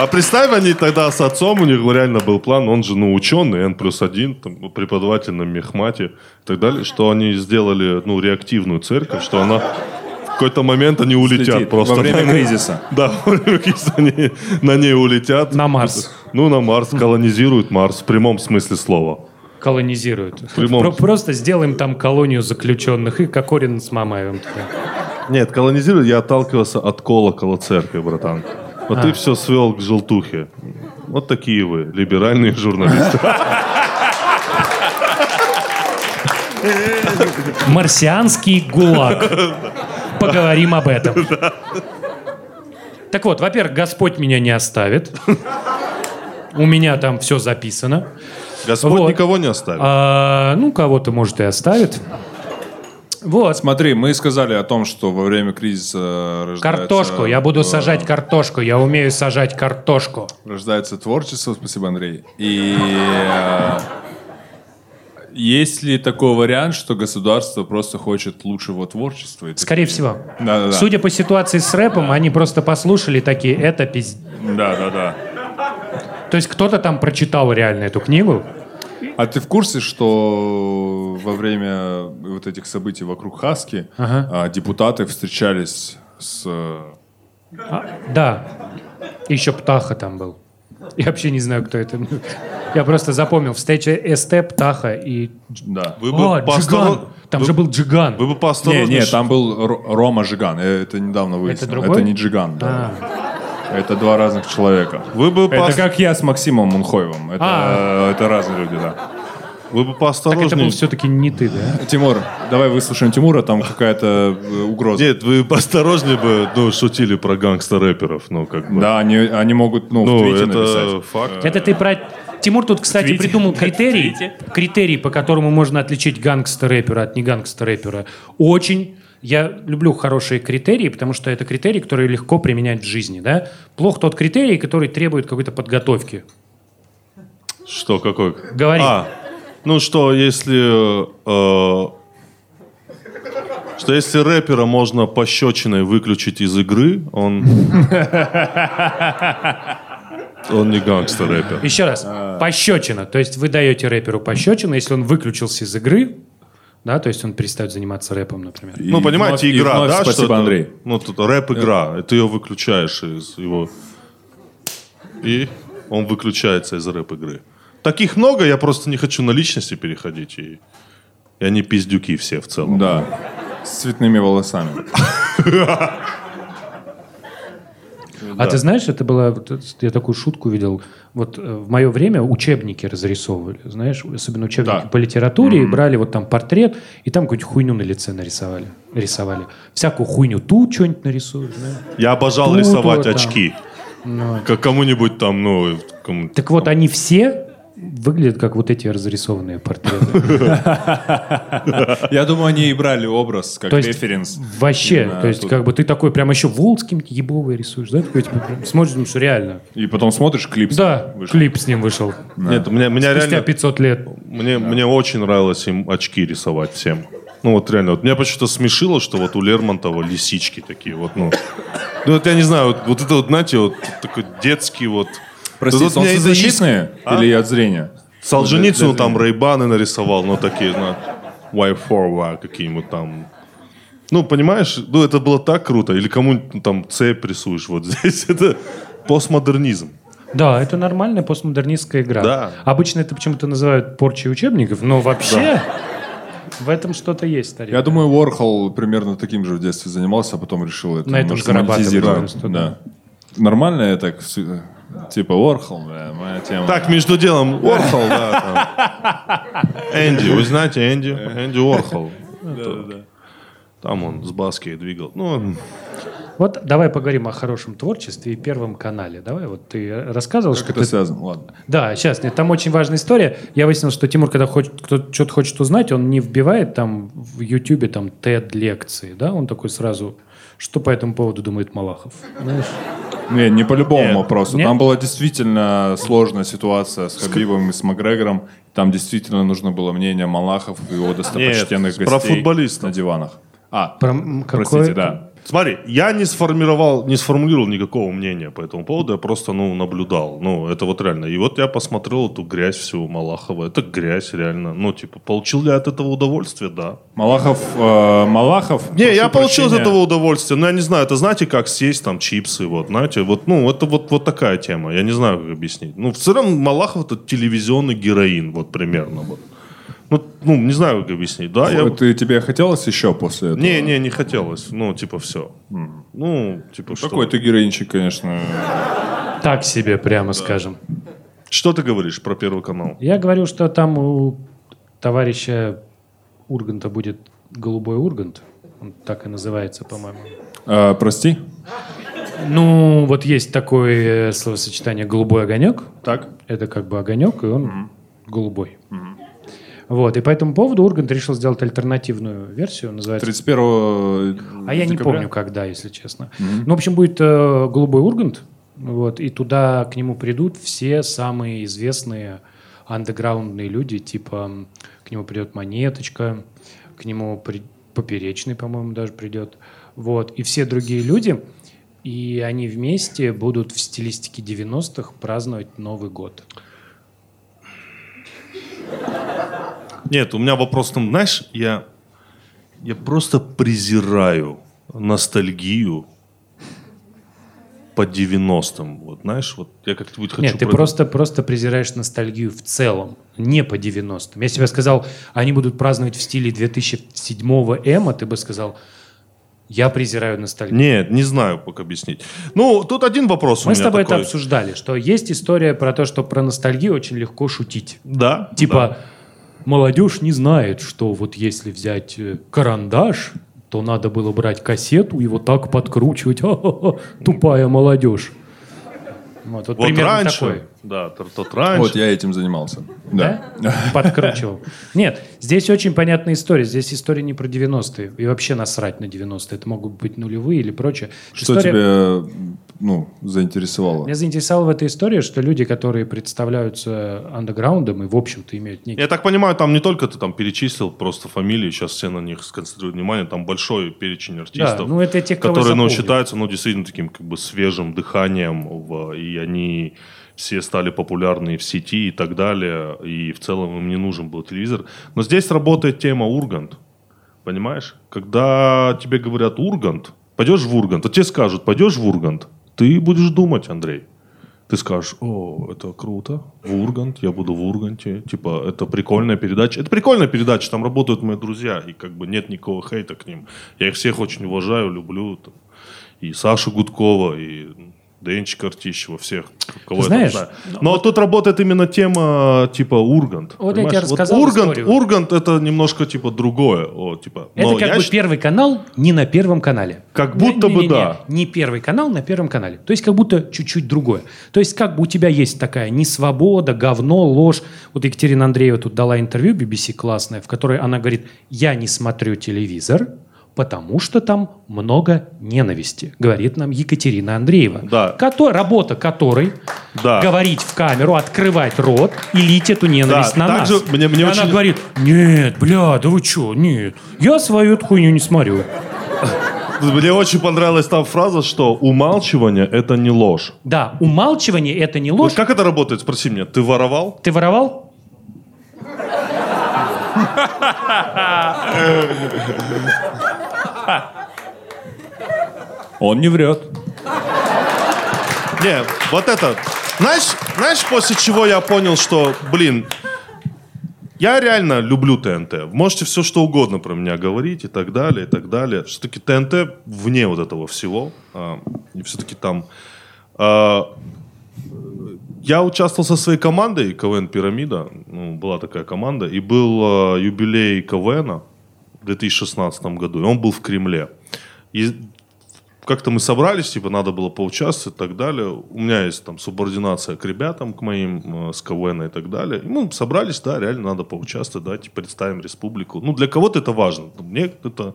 А представь, они тогда с отцом, у них реально был план, он же, ну, ученый, N плюс один, там, преподаватель на мехмате и так далее, что они сделали, ну, реактивную церковь, что она в какой-то момент они улетят Летит просто. во время кризиса. Да, во время кризиса они на ней улетят. На Марс. Ну, на Марс, колонизируют Марс в прямом смысле слова. Колонизируют. прямом. Про- просто сделаем там колонию заключенных. И Кокорин с Мамаевым. Нет, колонизируют, я отталкивался от колокола церкви, братан. Вот А. ты все свел к желтухе. Вот такие вы, либеральные журналисты. Марсианский гулаг. Поговорим об этом. Так вот, во-первых, Господь меня не оставит. У меня там все записано. Господь Вот. никого не оставит. А, ну, кого-то, может, и оставит. Вот. Смотри, мы сказали о том, что во время кризиса рождается... Картошку. Я буду э, сажать картошку. Я умею сажать картошку. Рождается творчество, спасибо, Андрей. И э, есть ли такой вариант, что государство просто хочет лучшего творчества? Скорее всего. Да-да-да. Судя по ситуации с рэпом, они просто послушали такие, это пиздец. Да, да, да. То есть кто-то там прочитал реально эту книгу. А ты в курсе, что во время вот этих событий вокруг Хаски Ага. а, депутаты встречались с... э, А, да. Еще Птаха там был. Я вообще не знаю, кто это. Я просто запомнил. Встреча СТ, Птаха и... Да. Вы О, Джиган. Там же был Джиган. Вы бы Не, поосторожнее. не, там был Ро- Рома Жиган. Я Это недавно выяснил. другой? Это не Джиган. да. А, Это два разных человека. Вы бы, Это поос- как я с Максимом Мунхоевым. Это, А. это разные люди, да. Вы бы так это поосторожнее. был все-таки не ты, да? Тимур, давай выслушаем Тимура, там какая-то э, угроза. Нет, вы поосторожнее бы ну, шутили про гангстер-рэперов. Ну, как бы. Да, они, они могут, ну, в Ну, твите это написать. факт. Это ты про... Тимур тут, кстати, придумал критерий, критерий, по которому можно отличить гангстер-рэпера от не гангстер-рэпера. Очень я люблю хорошие критерии, потому что это критерии, которые легко применять в жизни. Да? Плох тот критерий, который требует какой-то подготовки. Что, какой? Говори. А, ну что, если... э, что если рэпера можно пощечиной выключить из игры, он... Он не гангстер-рэпер. Еще раз. Пощечина. То есть вы даете рэперу пощечину, если он выключился из игры, Да, то есть он перестает заниматься рэпом, например. И Ну, понимаете, вновь- и игра, вновь да? Спасибо, что это? Андрей. Ну, тут рэп-игра, и ты ее выключаешь из его... И он выключается из рэп-игры. Таких много, я просто не хочу на личности переходить. И, и они пиздюки все в целом. Да. С цветными волосами. А ты знаешь, это была, я такую шутку видел, вот э, в мое время учебники разрисовывали, знаешь, особенно учебники Да. по литературе, и брали вот там портрет, и там какую-нибудь хуйню на лице нарисовали, рисовали. Всякую хуйню, тут что-нибудь нарисуют, знаешь. Я обожал Тут рисовать вот там. очки. Ну, Как кому-нибудь там, ну... кому- Так вот, они все выглядят как вот эти разрисованные портреты. Я думаю, они и брали образ как референс. Вообще, то есть как бы ты такой прям еще каким-то ебовый рисуешь, да? Такой, типа, смотришь, думаешь, реально. И потом смотришь клип. Да, клип с ним вышел. Нет, у меня, меня Спустя реально... 500 лет. Мне, мне очень нравилось им очки рисовать всем. Ну вот реально, вот меня почему-то смешило, что вот у Лермонтова лисички такие вот, ну. Ну вот я не знаю, вот, вот это вот, знаете, вот такой детский вот. Прости, из-за солнцезащитные А? или от зрения? Солженицыну там рейбаны нарисовал, ну такие, на Y4 какие-нибудь там. Ну, понимаешь, ну это было так круто. Или кому-нибудь ну, там цепь рисуешь вот здесь. Это постмодернизм. Да, это нормальная постмодернистская игра. Да. Обычно это почему-то называют порчей учебников, но вообще в этом что-то есть, старик. Я думаю, Уорхол примерно таким же в детстве занимался, а потом решил это На этом немножко зарабатывать просто, Да. Нормально я так, типа Уорхол, бля, моя тема. Так, между делом, Уорхол, да. там. Энди, вы знаете Энди? Энди Уорхол. Это- Там он с Баски двигал. Ну, он- Вот давай поговорим о хорошем творчестве и первом канале. Давай, вот ты рассказывал, Как что это ты... связано? Ладно. Да, сейчас, нет, там очень важная история. Я выяснил, что Тимур, когда хочет, кто что-то хочет узнать, он не вбивает там в Ютубе там TED-лекции, да, он такой сразу, что по этому поводу думает Малахов. Знаешь? Не, не по любому вопросу. Нет? Там была действительно сложная ситуация с Хабибом и с Макгрегором. Там действительно нужно было мнение Малахов и его достопочтенных Нет, про гостей футболистов. на диванах. А, Про простите, какое- да. Смотри, я не сформировал, не сформулировал никакого мнения по этому поводу, я просто, ну, наблюдал. Ну, это вот реально. И вот я посмотрел эту грязь всю Малахова. Это грязь, реально. Ну, типа, получил ли я от этого удовольствие? Да. Малахов, э, Малахов. Не, я получил от этого удовольствие. Но я не знаю, это знаете, как съесть там чипсы, вот, знаете, вот, ну, это вот, вот такая тема. Я не знаю, как объяснить. Ну, в целом, Малахов это телевизионный героин, вот, примерно, вот. Ну, ну не знаю, как объяснить, да? Я... Вот, и тебе хотелось еще после этого? Не, не, не хотелось. Ну, типа, все. Ну, типа, что? Какой ты героинчик, конечно. Так себе, прямо скажем. Что ты говоришь про Первый канал? Я говорю, что там у товарища Урганта будет голубой Ургант. Он так и называется, по-моему. Э, прости? Ну, вот есть такое э, словосочетание «голубой огонек». Так. Это как бы огонек, и он голубой. Вот, и по этому поводу Ургант решил сделать альтернативную версию, называется... 31 А я не декабря? помню, когда, если честно. Ну, в общем, будет э, голубой Ургант, вот, и туда к нему придут все самые известные андеграундные люди, типа к нему придет Монеточка, к нему при- Поперечный, по-моему, даже придет, вот, и все другие люди, и они вместе будут в стилистике 90-х праздновать Новый год. Нет, у меня вопрос там, знаешь, я, я просто презираю ностальгию по 90-м. Вот, знаешь, вот я как-нибудь хочу... Нет, ты про- просто, просто презираешь ностальгию в целом, не по 90-м. Если бы я сказал, они будут праздновать в стиле 2007-го Эма, ты бы сказал, я презираю ностальгию. Нет, не знаю, как объяснить. Ну, тут один вопрос у Мы меня с тобой такой. это обсуждали, что есть история про то, что про ностальгию очень легко шутить. Да. Типа, молодежь не знает, что вот если взять э, карандаш, то надо было брать кассету и вот так подкручивать. Ха-ха-ха, тупая молодежь. Вот, вот Вот раньше, такой. да, тот, тот раньше. Вот я этим занимался. Да. Да? Подкручивал. Нет, здесь очень понятная история. Здесь история не про 90-е. И вообще насрать на 90-е. Это могут быть нулевые или прочее. Что история... тебе ну, заинтересовало? Меня заинтересовала в этой истории, что люди, которые представляются андеграундом и, в общем-то, имеют некий... Я так понимаю, там не только ты там перечислил просто фамилии, сейчас все на них сконцентрируют внимание, там большой перечень артистов, ну, это те, которые, ну, считаются, ну, действительно таким как бы свежим дыханием, в- и они все стали популярны в сети и так далее, и в целом им не нужен был телевизор. Но здесь работает тема Ургант, понимаешь? Когда тебе говорят Ургант, пойдешь в Ургант, а тебе скажут, пойдешь в Ургант, ты будешь думать, Андрей. Ты скажешь, о, это круто, в Ургант, я буду в Урганте, типа, это прикольная передача. Это прикольная передача, там работают мои друзья, и как бы нет никакого хейта к ним. Я их всех очень уважаю, люблю. там. И Сашу Гудкова, и Денчика Артищева, всех, кого я там знаешь, знаю. Но тут работает именно тема, типа, Ургант. Вот я тебе понимаешь? рассказал Ургант, историю. Ургант это немножко, типа, другое. О, типа, Это как я бы первый канал не на первом канале. Как будто бы Не-не-не, да. Не первый канал на первом канале. То есть как будто чуть-чуть другое. То есть как бы у тебя есть такая несвобода, говно, ложь. Вот Екатерина Андреева тут дала интервью BBC классное, в которой она говорит, я не смотрю телевизор, потому что там много ненависти, говорит нам Екатерина Андреева. Да. Кото- работа которой Да. говорить в камеру, открывать рот и лить эту ненависть Да, на также нас. мне- мне И очень- Она говорит, нет, бля, да вы что, нет, я свою эту хуйню не смотрю. Мне очень понравилась там фраза, что умалчивание это не ложь. Да, умалчивание это не Вот ложь. как это работает? Спроси меня. Ты воровал? Ты воровал? Он не врет. Не, вот это. Знаешь, знаешь, после чего я понял, что, блин, я реально люблю ТНТ. Можете все что угодно про меня говорить и так далее, и так далее. Все-таки ТНТ вне вот этого всего. А, и все-таки там... а, я участвовал со своей командой КВН «Пирамида». Ну, была такая команда. И был а, юбилей КВНа 2016 году. И он был в Кремле. И как-то мы собрались, типа, надо было поучаствовать и так далее. У меня есть там субординация к ребятам, к моим, э, с КВН и так далее. И мы собрались, да, реально надо поучаствовать, давайте представим республику. Ну, для кого-то это важно. Мне это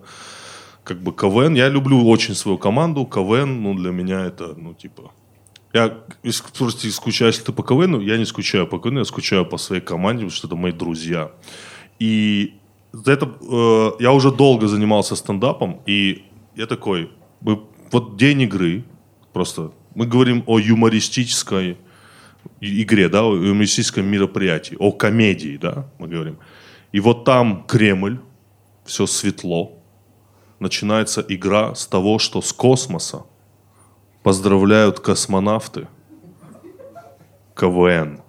как бы КВН. Я люблю очень свою команду. КВН, ну, для меня это, ну, типа... Я просто скучаю, если ты по КВНу, я не скучаю по КВНу, я скучаю по своей команде, потому что это мои друзья. И за это э, я уже долго занимался стендапом, и я такой, мы- вот день игры, просто мы говорим о юмористической игре, да, о юмористическом мероприятии, о комедии, да, мы говорим. И вот там Кремль, все светло, начинается игра с того, что с космоса поздравляют космонавты, КВН.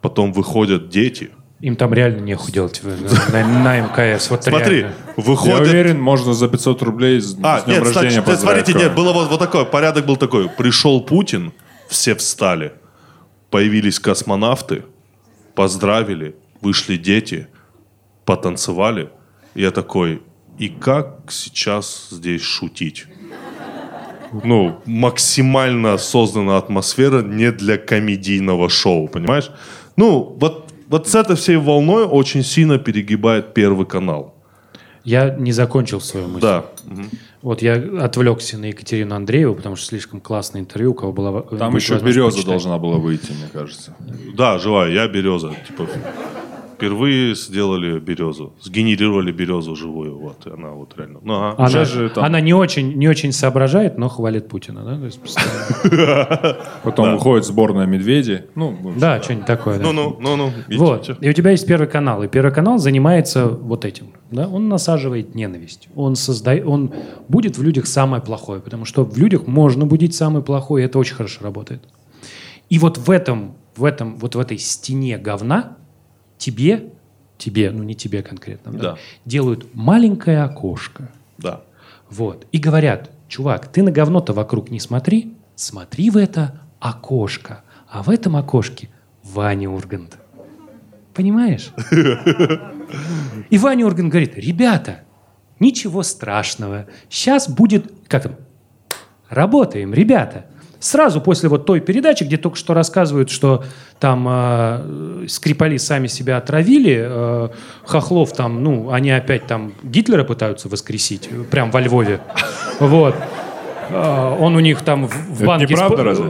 Потом выходят дети. Им там реально нехуй делать на, на МКС. Вот Смотри, реально. Я выходят... уверен, можно за 500 рублей с, А, с днем нет, рождения кстати, смотрите, нет, было вот, вот такое, порядок был такой. Пришел Путин, все встали, появились космонавты, поздравили, вышли дети, потанцевали. Я такой, и как сейчас здесь шутить? Ну, максимально создана атмосфера не для комедийного шоу, понимаешь? Ну, вот, вот с этой всей волной очень сильно перегибает Первый канал. Я не закончил свою мысль. Да. Вот я отвлекся на Екатерину Андрееву, потому что слишком классное интервью, у кого была Там еще береза почитать. должна была выйти, мне кажется. Да, живая, я береза. Типа, впервые сделали березу, сгенерировали березу живую, вот, и она вот реально. Ну, ага. Она, Сейчас же там- она не очень, не очень соображает, но хвалит Путина, да? Есть. Потом выходит сборная медведи. Ну, общем, Да, что-нибудь такое. да. Ну-ну, ну-ну. Вот. идите. И у тебя есть Первый канал. И Первый канал занимается вот этим. Да? Он насаживает ненависть. Он, создает, он будет в людях самое плохое. Потому что в людях можно будить самое плохое, и это очень хорошо работает. И вот в этом, в этом, вот в этой стене говна тебе, тебе, ну не тебе конкретно, да, Да. делают маленькое окошко. Да. Вот. И говорят, чувак, ты на говно-то вокруг не смотри, смотри в это окошко. А в этом окошке Ваня Ургант. Понимаешь? И Ваня Ургант говорит, ребята, ничего страшного. Сейчас будет... Как там? Работаем, ребята. Сразу после вот той передачи, где только что рассказывают, что там э, Скрипали сами себя отравили, э, Хохлов там, ну, они опять там Гитлера пытаются воскресить, прям во Львове. Вот. Э, Он у них там в, в Это банке... неправда, разве?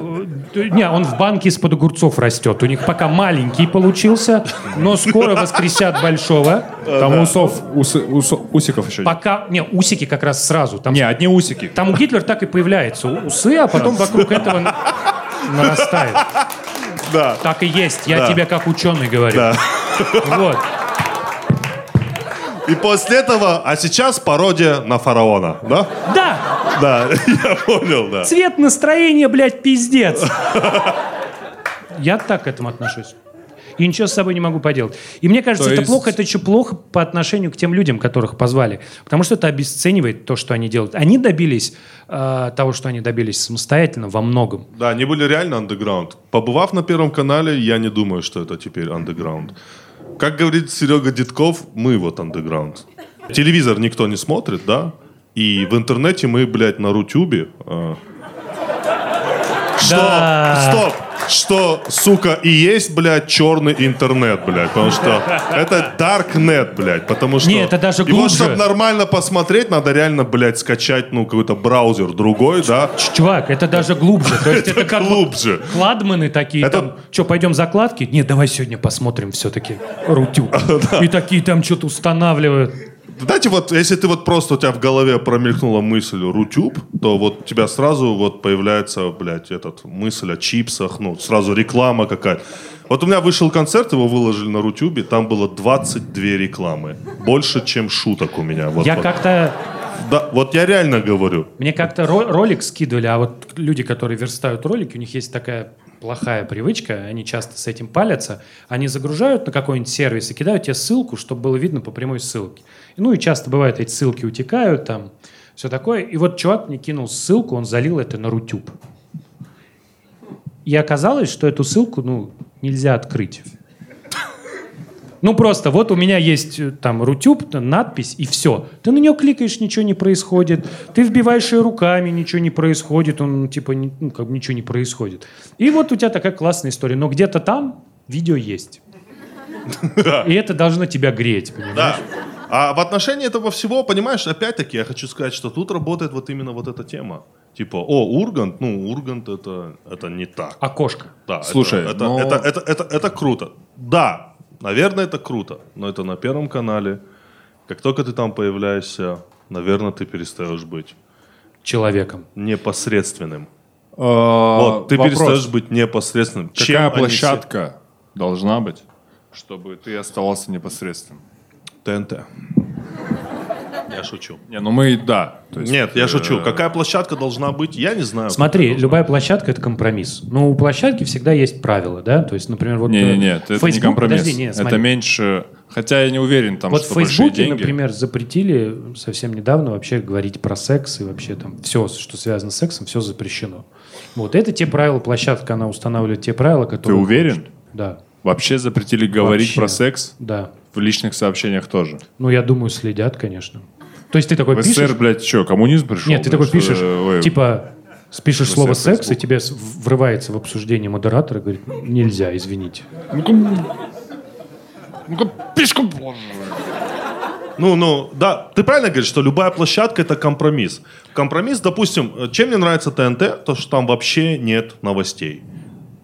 Не, он в банке из-под огурцов растет. У них пока маленький получился, но скоро воскресят большого. Там усов, усы- усиков еще. Пока... Не, усики как раз сразу. Там, Не, одни усики. там у Гитлера так и появляются у- усы, а потом вокруг этого на- нарастает. Да. Так и есть. Я Да. тебе как ученый говорю. Да. Вот. И после этого, а сейчас пародия на фараона, да? Да, Да, я понял, да. цвет настроения, блядь, пиздец. Я так к этому отношусь. И ничего с собой не могу поделать. И мне кажется, То это есть- плохо, это еще плохо по отношению к тем людям, которых позвали. Потому что это обесценивает то, что они делают. Они добились э, того, что они добились самостоятельно во многом. Да, они были реально андеграунд. Побывав на Первом канале, я не думаю, что это теперь андеграунд. Как говорит Серега Дедков, мы вот андеграунд. Телевизор никто не смотрит, да? И в интернете мы, блядь, на Рутюбе. э, Что? Да. Стоп! Что, сука, и есть, блядь, черный интернет, блядь. Потому что это darknet, блядь. Потому что... Не, это даже глубже. чтобы нормально посмотреть, надо реально, блядь, скачать, ну, какой-то браузер другой, да? Чувак, это даже глубже. То есть это как глубже. Кладманы такие, там, что, пойдем закладки? Нет, давай сегодня посмотрим все-таки Рутюб. И такие там что-то устанавливают. Знаете, вот если ты вот просто у тебя в голове промелькнула мысль Рутюб, то вот у тебя сразу вот появляется, блядь, этот мысль о чипсах, ну, сразу реклама какая-то. Вот у меня вышел концерт, его выложили на Рутюбе, там было 22 рекламы. Больше, чем шуток у меня. Вот, Я вот. как-то... Да, вот я реально говорю. Мне как-то ро- ролик скидывали, а вот люди, которые верстают ролики, у них есть такая плохая привычка, они часто с этим палятся, они загружают на какой-нибудь сервис и кидают тебе ссылку, чтобы было видно по прямой ссылке. Ну и часто бывает, эти ссылки утекают, там, все такое. И вот чувак мне кинул ссылку, он залил это на Рутюб. И оказалось, что эту ссылку, ну, нельзя открыть. Ну просто, вот у меня есть э, там Рутюб, надпись, и все. Ты на нее кликаешь, ничего не происходит. Ты вбиваешь ее руками, ничего не происходит. Он, типа, ну, как бы ничего не происходит. И вот у тебя такая классная история. Но где-то там видео есть. И это должно тебя греть, понимаешь? Да. А в отношении этого всего, понимаешь, опять-таки я хочу сказать, что тут работает вот именно вот эта тема. Типа, о, Ургант, ну, Ургант это, это не так. Окошко. Да, Слушай, это, это, ну- это, это, это, это круто. Да, наверное, это круто, но это на Первом канале. Как только ты там появляешься, наверное, ты перестаешь быть Человеком. непосредственным. Вот, Вот, ты перестаешь быть непосредственным. Чем Какая они все- площадка должна быть, чтобы ты оставался непосредственным? ТНТ. Я шучу. Не, ну мы, да. то есть, Нет, я э, шучу. Какая площадка должна быть, я не знаю. Смотри, любая площадка — это компромисс. Но у площадки всегда есть правила, да? То есть, например, вот... Не, э, не, нет, это не Facebook- компромисс. Подожди, не, это меньше. Хотя я не уверен, там Вот в что большие Фейсбуке, деньги. например, запретили совсем недавно вообще говорить про секс и вообще там все, что связано с сексом, все запрещено. Вот это те правила, площадка, она устанавливает те правила, Ты которые... уверен? хочет. Да, Вообще запретили говорить Вообще. про секс да. в личных сообщениях тоже. Ну, я думаю, следят, конечно. То есть ты такой В пишешь... СССР, блядь, что, коммунизм пришел? Нет, ты блядь, такой что, пишешь, ой, типа, спишешь в слово СССР секс, и тебе врывается в обсуждение модератор и говорит, нельзя, извините. Ну-ка, пишку положи. Ну, ну, да, ты правильно говоришь, что любая площадка это компромисс. Компромисс, допустим, э, чем мне нравится ТНТ, то что там вообще нет новостей.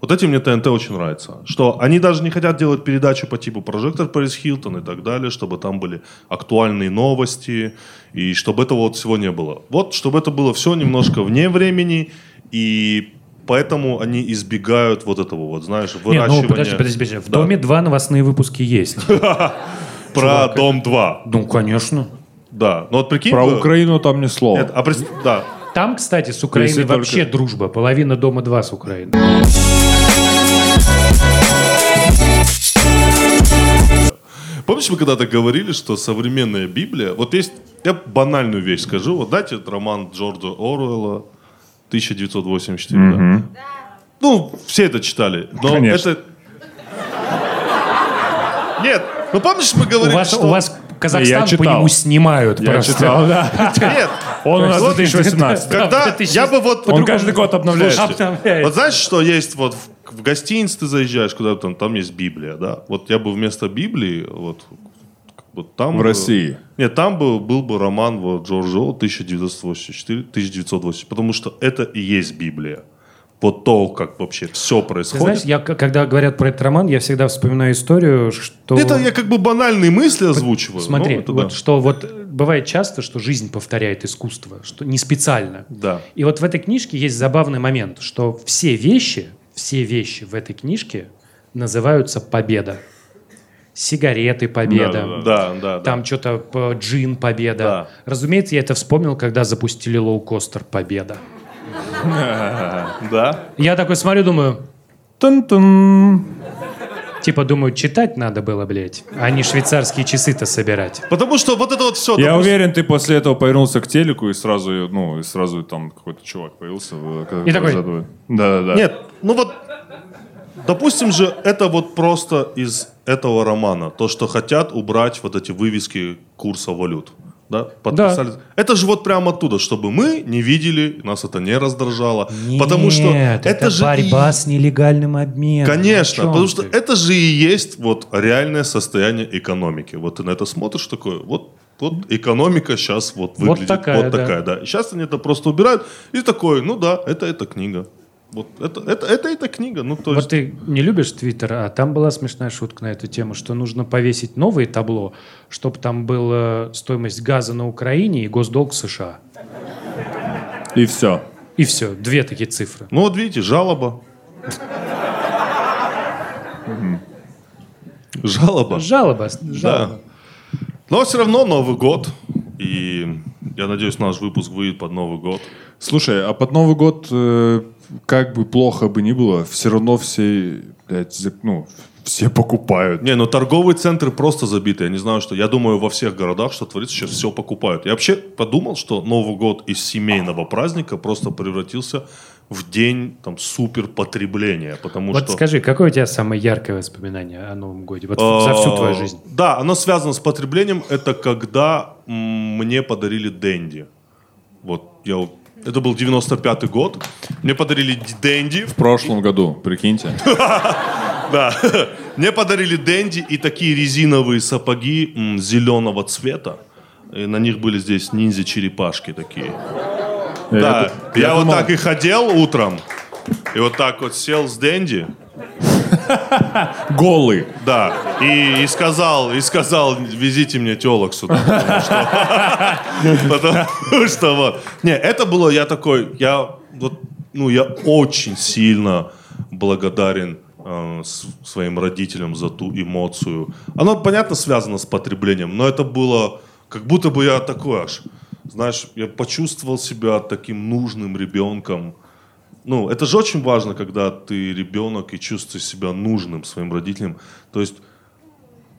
Вот этим мне ТНТ очень нравится. Что они даже не хотят делать передачу по типу прожектор Пэрис Хилтон и так далее, чтобы там были актуальные новости, и чтобы этого вот всего не было. Вот, чтобы это было все немножко вне времени, и поэтому они избегают вот этого вот, знаешь, Нет, выращивания. ну подожди, подожди, подожди. В Да. доме два новостные выпуски есть. Про Дом 2. Ну, конечно. Да. Ну вот прикинь. Про Украину там ни слова. А да. Там, кстати, с Украиной Если только- вообще дружба. Половина дома два с Украиной. Помнишь, мы когда-то говорили, что современная Библия... Вот есть... Я банальную вещь скажу. Вот дайте этот роман Джорджа Оруэлла 1984. да? Ну, все это читали. Но Конечно. это... Нет, ну помнишь, мы У говорили, вас, что... у вас Казахстан Я по читал. нему снимают Я просто. читал, да. Нет, Он у нас Вот 2018. это- когда... Я бы вот... Он каждый год обновляет. Слушайте, Обновляет. Вот знаешь, что есть вот в, гостинице ты заезжаешь, куда там, там есть Библия, да? Вот я бы вместо Библии вот Вот там В бы- России. Нет, там был, был бы роман вот, Джорджа Оруэлла 1984, 1980, потому что это и есть Библия. Вот то, как вообще все Ты происходит. знаешь, я, когда говорят про этот роман, я всегда вспоминаю историю, что... Это я как бы банальные мысли озвучиваю. Смотри, это вот да. что вот э, бывает часто, что жизнь повторяет искусство, что не специально. Да. И вот в этой книжке есть забавный момент, что все вещи, все вещи в этой книжке называются победа. Сигареты победа. Да, да, да. Там что-то п- джин победа. Да. Разумеется, я это вспомнил, когда запустили лоукостер победа. Да? Я такой смотрю, думаю, тун-тун. Типа, думаю, читать надо было, блядь, а не швейцарские часы-то собирать. Потому что вот это вот все. Я уверен, ты после этого повернулся к телеку и сразу, ну, и сразу там какой-то чувак появился. когда И такой-. Да-да-да. Нет, ну вот, допустим же, это вот просто из этого романа. То, что хотят убрать вот эти вывески курса валют. Да? Подписали. Это же вот прямо оттуда, чтобы мы не видели, нас это не раздражало. потому что Нет, это, же борьба и- с нелегальным обменом. Конечно, потому что ты? это же и есть вот реальное состояние экономики. Вот ты на это смотришь такое, вот, вот экономика сейчас вот Вот выглядит вот такая, такая, да. да. Сейчас они это просто убирают и такой, ну да, это эта книга. Вот это, это, это эта книга. Ну, то Вот есть, ты не любишь Твиттер, а там была смешная шутка на эту тему, что нужно повесить новые табло, чтобы там была стоимость газа на Украине и госдолг США. И все. И все, две такие цифры. ну вот видите, жалоба. Жалоба. Жалоба, Да. жалоба. Но все равно Новый год. И я надеюсь, наш выпуск выйдет под Новый год. Слушай, а под Новый год, э, как бы плохо бы ни было, все равно все, блядь, ну, все покупают. Не, ну торговые центры просто забиты. Я не знаю, что. Я думаю, во всех городах, что творится, сейчас все покупают. Я вообще подумал, что Новый год из семейного праздника просто превратился в день там супер потребления. Потому Вот что. скажи, какое у тебя самое яркое воспоминание о Новом годе? Вот за всю твою А, жизнь. Да, оно связано с потреблением. Это когда мне подарили Дэнди. Вот, я... Это был 95-й год. Мне подарили Дэнди. В прошлом году, прикиньте. Да. Мне подарили Дэнди и такие резиновые сапоги зеленого цвета. И на них были здесь ниндзя-черепашки такие. Да, я, вот так и ходил утром. И вот так вот сел с Дэнди. Голый. Да, и, и сказал, и сказал, везите мне телок сюда. Потому что, вот. Не, это было, я такой, я вот, ну, я очень сильно благодарен э, своим родителям за ту эмоцию. Оно, понятно, связано с потреблением, но это было, как будто бы я такой аж, знаешь, я почувствовал себя таким нужным ребенком. Ну, это же очень важно, когда ты ребенок и чувствуешь себя нужным своим родителям. То есть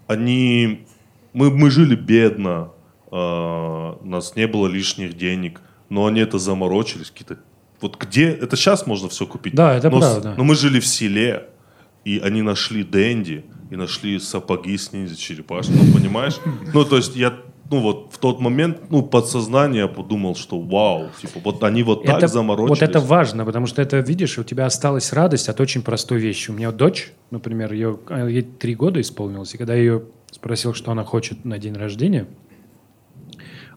они... Мы, мы жили бедно, э, у нас не было лишних денег, но они это заморочились. Какие-то... Вот где... Это сейчас можно все купить. Да, это но, правда. Но мы жили в селе, и они нашли Дэнди, и нашли сапоги с ниндзя черепашкой. Ну, понимаешь? Ну, то есть я... Ну, вот в тот момент, ну, подсознание подумал, что вау, типа, вот они вот так это, заморочились. вот это важно, потому что это, видишь, у тебя осталась радость от очень простой вещи. У меня дочь, например, ее, а, ей три года исполнилось, и когда я ее спросил, что она хочет на день рождения,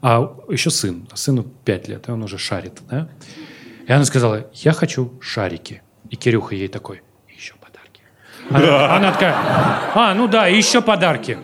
а еще сын, а сыну пять лет, и он уже шарит, да? И она сказала, я хочу шарики. И Кирюха ей такой, еще подарки. Она, она такая, а, ну да, еще подарки.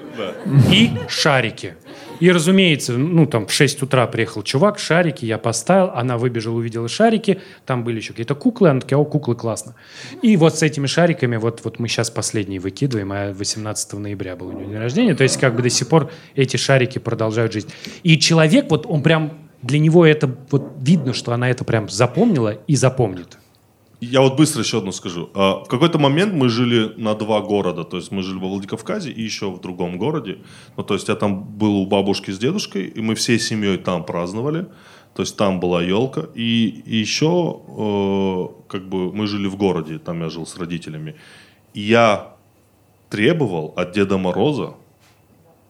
И шарики. И, разумеется, ну, там в 6 утра приехал чувак, шарики я поставил, она выбежала, увидела шарики, там были еще какие-то куклы, она такая, о, куклы, классно. И вот с этими шариками, вот, вот мы сейчас последние выкидываем, а 18 ноября был у нее день рождения, то есть как бы до сих пор эти шарики продолжают жить. И человек, вот он прям, для него это, вот видно, что она это прям запомнила и запомнит. Я вот быстро еще одну скажу. А, В какой-то момент мы жили на два города. То есть мы жили во Владикавказе и еще в другом городе. Ну, то есть я там был у бабушки с дедушкой, и мы всей семьей там праздновали. То есть там была елка. И, еще э, как бы мы жили в городе, там я жил с родителями. Я требовал от Деда Мороза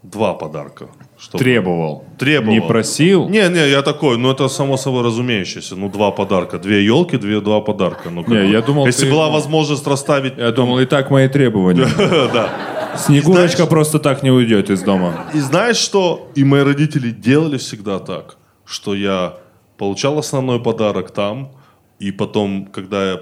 два подарка. Чтобы- Требовал. Требовал. Не просил. Не, не, я такой, ну это само собой разумеющееся. Ну, два подарка. Две елки, две, два подарка. Ну, Не, бы, я думал, Если ты- была возможность расставить... Я думал, и так мои требования. да. Снегурочка знаешь- просто так не уйдет из дома. И знаешь что? И мои родители делали всегда так, что я получал основной подарок там, и потом, когда я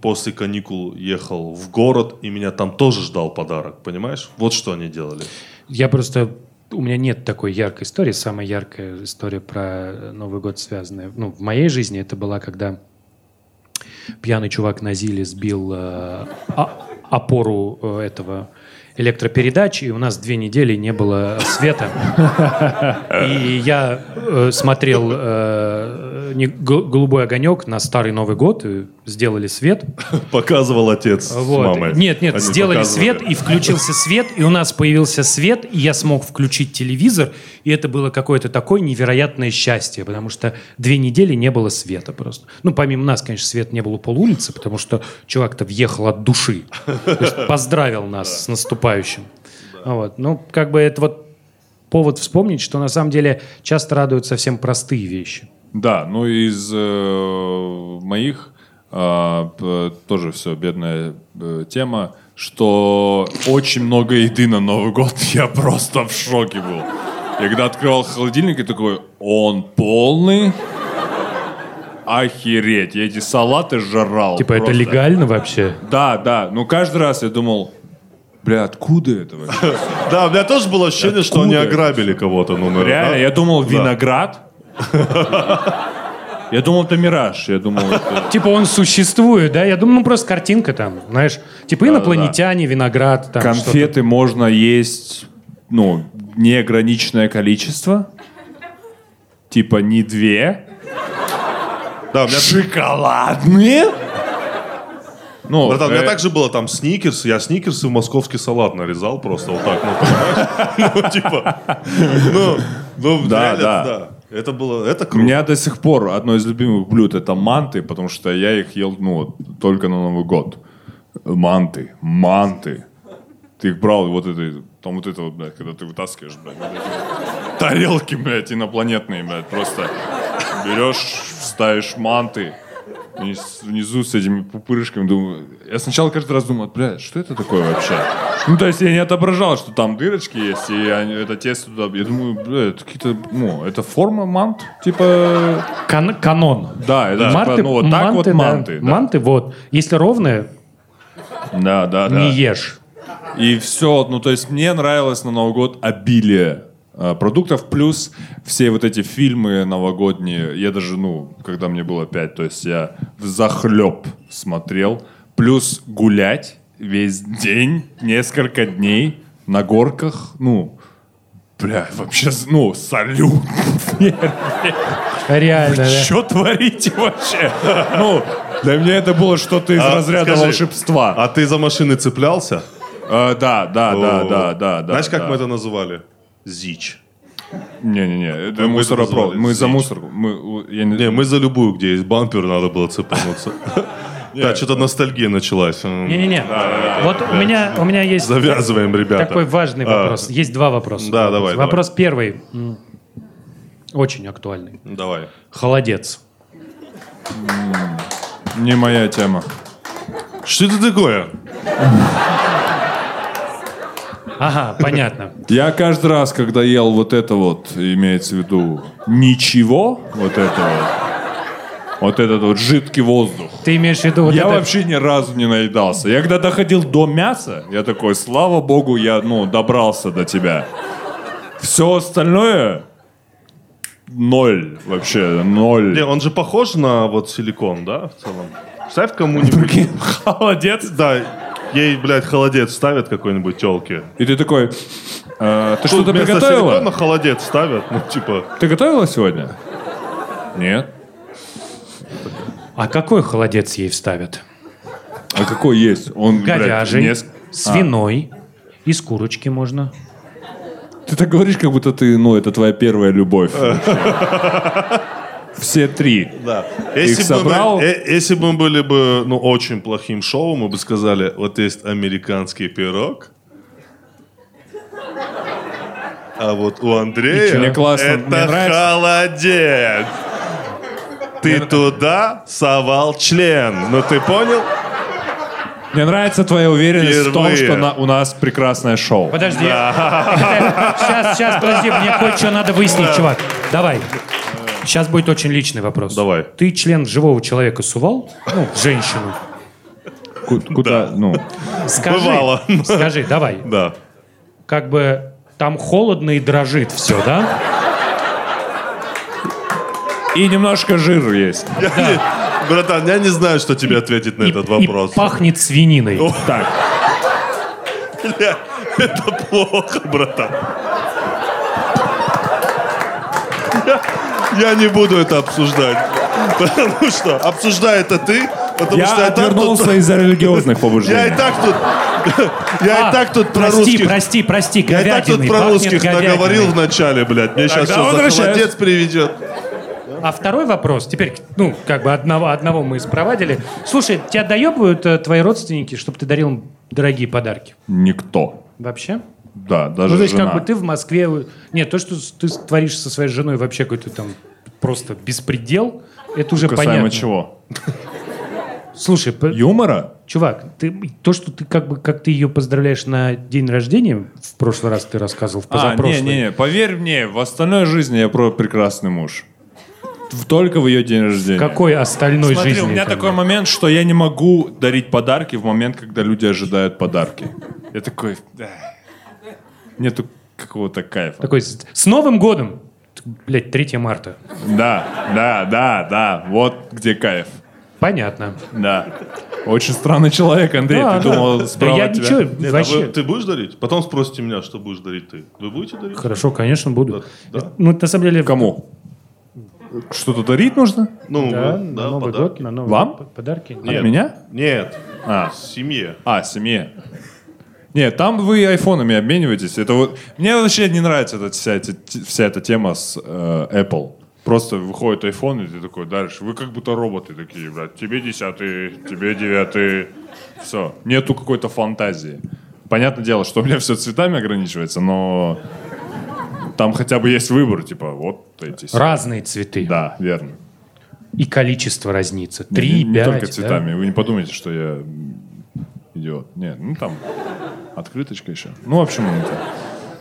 после каникул ехал в город, и меня там тоже ждал подарок, понимаешь? Вот что они делали. Я просто... У меня нет такой яркой истории. Самая яркая история про Новый год связанная... Ну, в моей жизни это была, когда пьяный чувак на Зиле сбил э, а- опору э, этого электропередач, и у нас две недели не было света. И я э, смотрел э, не- «Голубой огонек» на Старый Новый год, и сделали свет. Показывал отец с Вот. мамой. Нет, нет, Они сделали показывали. свет, и включился свет, и у нас появился свет, и я смог включить телевизор, и это было какое-то такое невероятное счастье, потому что две недели не было света просто. Ну, помимо нас, конечно, свет не было у полулицы, потому что чувак-то въехал от души. Поздравил нас с наступающим. Вот. Ну, как бы это вот повод вспомнить, что на самом деле часто радуют совсем простые вещи. Да, ну из э, моих п- тоже все бедная э, тема, что очень много еды на Новый год. Я просто в шоке был. Я когда открывал холодильник, я такой, он полный? Охереть, я эти салаты жрал. Типа, это просто. легально вообще? Да, да. Ну, каждый раз я думал, бля, откуда это вообще? Да, у меня тоже было ощущение, что они ограбили кого-то. Ну, Реально, я думал, виноград. Я думал, это мираж. Я думал, это... Типа он существует, да? Я думаю, ну просто картинка там, знаешь. Типа инопланетяне, виноград, там что-то. Конфеты можно есть, ну, неограниченное количество. Типа не две. Да, у меня Шоколадные? Ну, Братан, у меня э, также было там сникерс, я сникерсы в московский салат нарезал просто вот так, ну? Ну, типа, ну, ну, Да, да. Это было, это У круто. меня до сих пор одно из любимых блюд это манты, потому что я их ел, ну, только на Новый год. Манты, манты. Ты их брал, вот это, там вот это вот, блядь, когда ты вытаскиваешь, блядь, вот эти тарелки, блядь, инопланетные, блядь, просто берешь, ставишь манты, внизу с этими пупырышками, думаю, я сначала каждый раз думал, блядь, что это такое вообще? Ну, то есть я не отображал, что там дырочки есть, и они- это тесто туда, я думаю, блядь, это какие-то, ну, это форма мант, типа, Кан- канон. да, это Манты, типа, ну, вот так вот да. манты, да. Манты, вот. Если ровные, Да, да, да. не ешь. И все, ну то есть мне нравилось на Новый год обилие продуктов, плюс все вот эти фильмы новогодние, я даже, ну, когда мне было пять, то есть я в захлеб смотрел, плюс гулять весь день, несколько дней на горках, ну, бля, вообще, ну, салют. Реально, да. Что творите вообще? Ну, для меня это было что-то из А, разряда скажи, волшебства. А ты за машины цеплялся? Э, да, да, да, да, да, да. Знаешь, как да. мы это называли? Зич. Не-не-не, это Мы мусоропровод. Мы за мусорку. Мы, я не- Не, мы за любую, где есть бампер, надо было цепануться. Да, что-то ностальгия началась. Не-не-не. Вот у меня, у меня есть Завязываем, ребята. такой важный А, вопрос. Есть два вопроса. Да, давай, Вопрос первый. Очень актуальный. Давай. Холодец. Не моя тема. Что это такое? Ага, понятно. Я каждый раз, когда ел вот это вот, имеется в виду ничего, вот это вот, вот этот вот жидкий воздух. Ты имеешь в виду вот я это... вообще ни разу не наедался. Я когда доходил до мяса, я такой, слава богу, я, ну, добрался до тебя. Все остальное ноль вообще, ноль. Не, он же похож на вот силикон, да, в целом? Ставь кому-нибудь. Холодец. Да, ей, блядь, холодец ставят какой-нибудь телке. И ты такой, «Э, ты что-то приготовила? силикона холодец ставят, ну, типа... Ты готовила сегодня? Нет. А какой холодец ей вставят? А какой есть? Он, блядь, Говяжий, неск- свиной, из курочки можно. Ты так говоришь, как будто ты, ну, это твоя первая любовь. Все три. Да. Их Если бы, собрал? мы, э- если бы мы были бы ну, очень плохим шоу, мы бы сказали, вот есть американский пирог, а вот у Андрея Ничего, мне классно, это мне нравится. холодец. Ты туда совал член. Ну ты понял? Мне нравится твоя уверенность в том, Впервые. что на- у нас прекрасное шоу. Подожди. Сейчас, сейчас, подожди, мне кое-что надо выяснить, чувак. Давай. Сейчас будет очень личный вопрос. Давай. Ты член живого человека сувал? Ну, женщину. Ку- Куда, ну, Скажи, Бывало. скажи, давай. Да. Как бы там холодно и дрожит все, да? и немножко жира есть. Я не- Братан, я не знаю, что тебе ответить на И- этот и вопрос. пахнет свининой. Так, Бля, это плохо, братан. Я, не буду это обсуждать. Потому что обсуждай это ты, потому я что я так отвернулся тут... из-за религиозных Я и побуждений. так тут... Я А, и так тут про прости, русских... прости, прости, Я и так тут про русских говядиной. наговорил в начале, блядь. Мне сейчас Тогда сейчас возвращаюсь. холодец приведет. А второй вопрос, теперь, ну, как бы одного, одного мы спровадили. Слушай, тебя доебывают э, твои родственники, чтобы ты дарил им дорогие подарки? Никто. Вообще? Да, даже Ну, то есть, жена. как бы ты в Москве... Нет, то, что ты творишь со своей женой вообще какой-то там просто беспредел, это уже Касаемо понятно. чего? Слушай, Юмора? чувак, ты, то, что ты как бы, как ты ее поздравляешь на день рождения, в прошлый раз ты рассказывал, в А, позапрошлый. не-не-не, поверь мне, в остальной жизни я про прекрасный муж. Только в ее день рождения. Какой остальной Смотри, жизни? у меня такой момент, что я не могу дарить подарки в момент, когда люди ожидают подарки. Я такой... Нету какого-то кайфа. Такой, с, Новым годом! Блять, 3 марта. Да, да, да, да. Вот где кайф. Понятно. Да. Очень странный человек, Андрей. Да, Ты да. думал, Да справа я от тебя? ничего, Нет, а вообще... вы- ты будешь дарить? Потом спросите меня, что будешь дарить ты. Вы будете дарить? Хорошо, конечно, буду. Да. Ну, на самом деле... Кому? Что-то дарить нужно? Ну, Да, вы- на да, Новый подарки. год, на Новый Вам? год подарки. Нет. От меня? Нет, А, семье. а, семье. Нет, там вы айфонами обмениваетесь. Это вот... Мне вообще не нравится эта, вся, эти- вся эта тема с э, Apple. Просто выходит iPhone, и ты такой дальше. Вы как будто роботы такие, блядь. Тебе десятый, тебе девятый. Все. Нету какой-то фантазии. Понятное дело, что у меня все цветами ограничивается, но там хотя бы есть выбор, типа, вот эти. Разные цветы. Да, верно. И количество разнится. Не- Три, не, пять. только да? цветами. Вы не подумайте, что я идиот. Нет, ну там открыточка еще. Ну, в общем, это,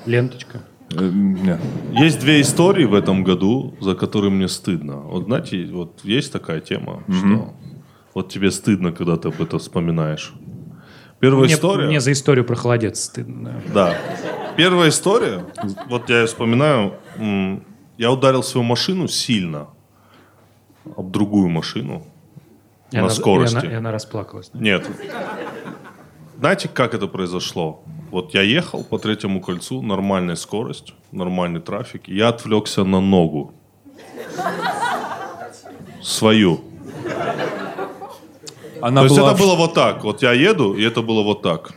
Ленточка. э, нет. Есть две истории в этом году, за которые мне стыдно. Вот знаете, вот есть такая тема, что вот тебе стыдно, когда ты об этом вспоминаешь. Первая Мне, история. мне за историю про холодец стыдно. да. Первая история, вот я ее вспоминаю, я ударил свою машину сильно об другую машину И на она- скорости. И она, и она расплакалась. да? Нет. Знаете, как это произошло? Вот я ехал по третьему кольцу, нормальная скорость, нормальный трафик, я отвлекся на ногу. Свою. Она То есть была это в- было вот так. Вот я еду, и это было вот так.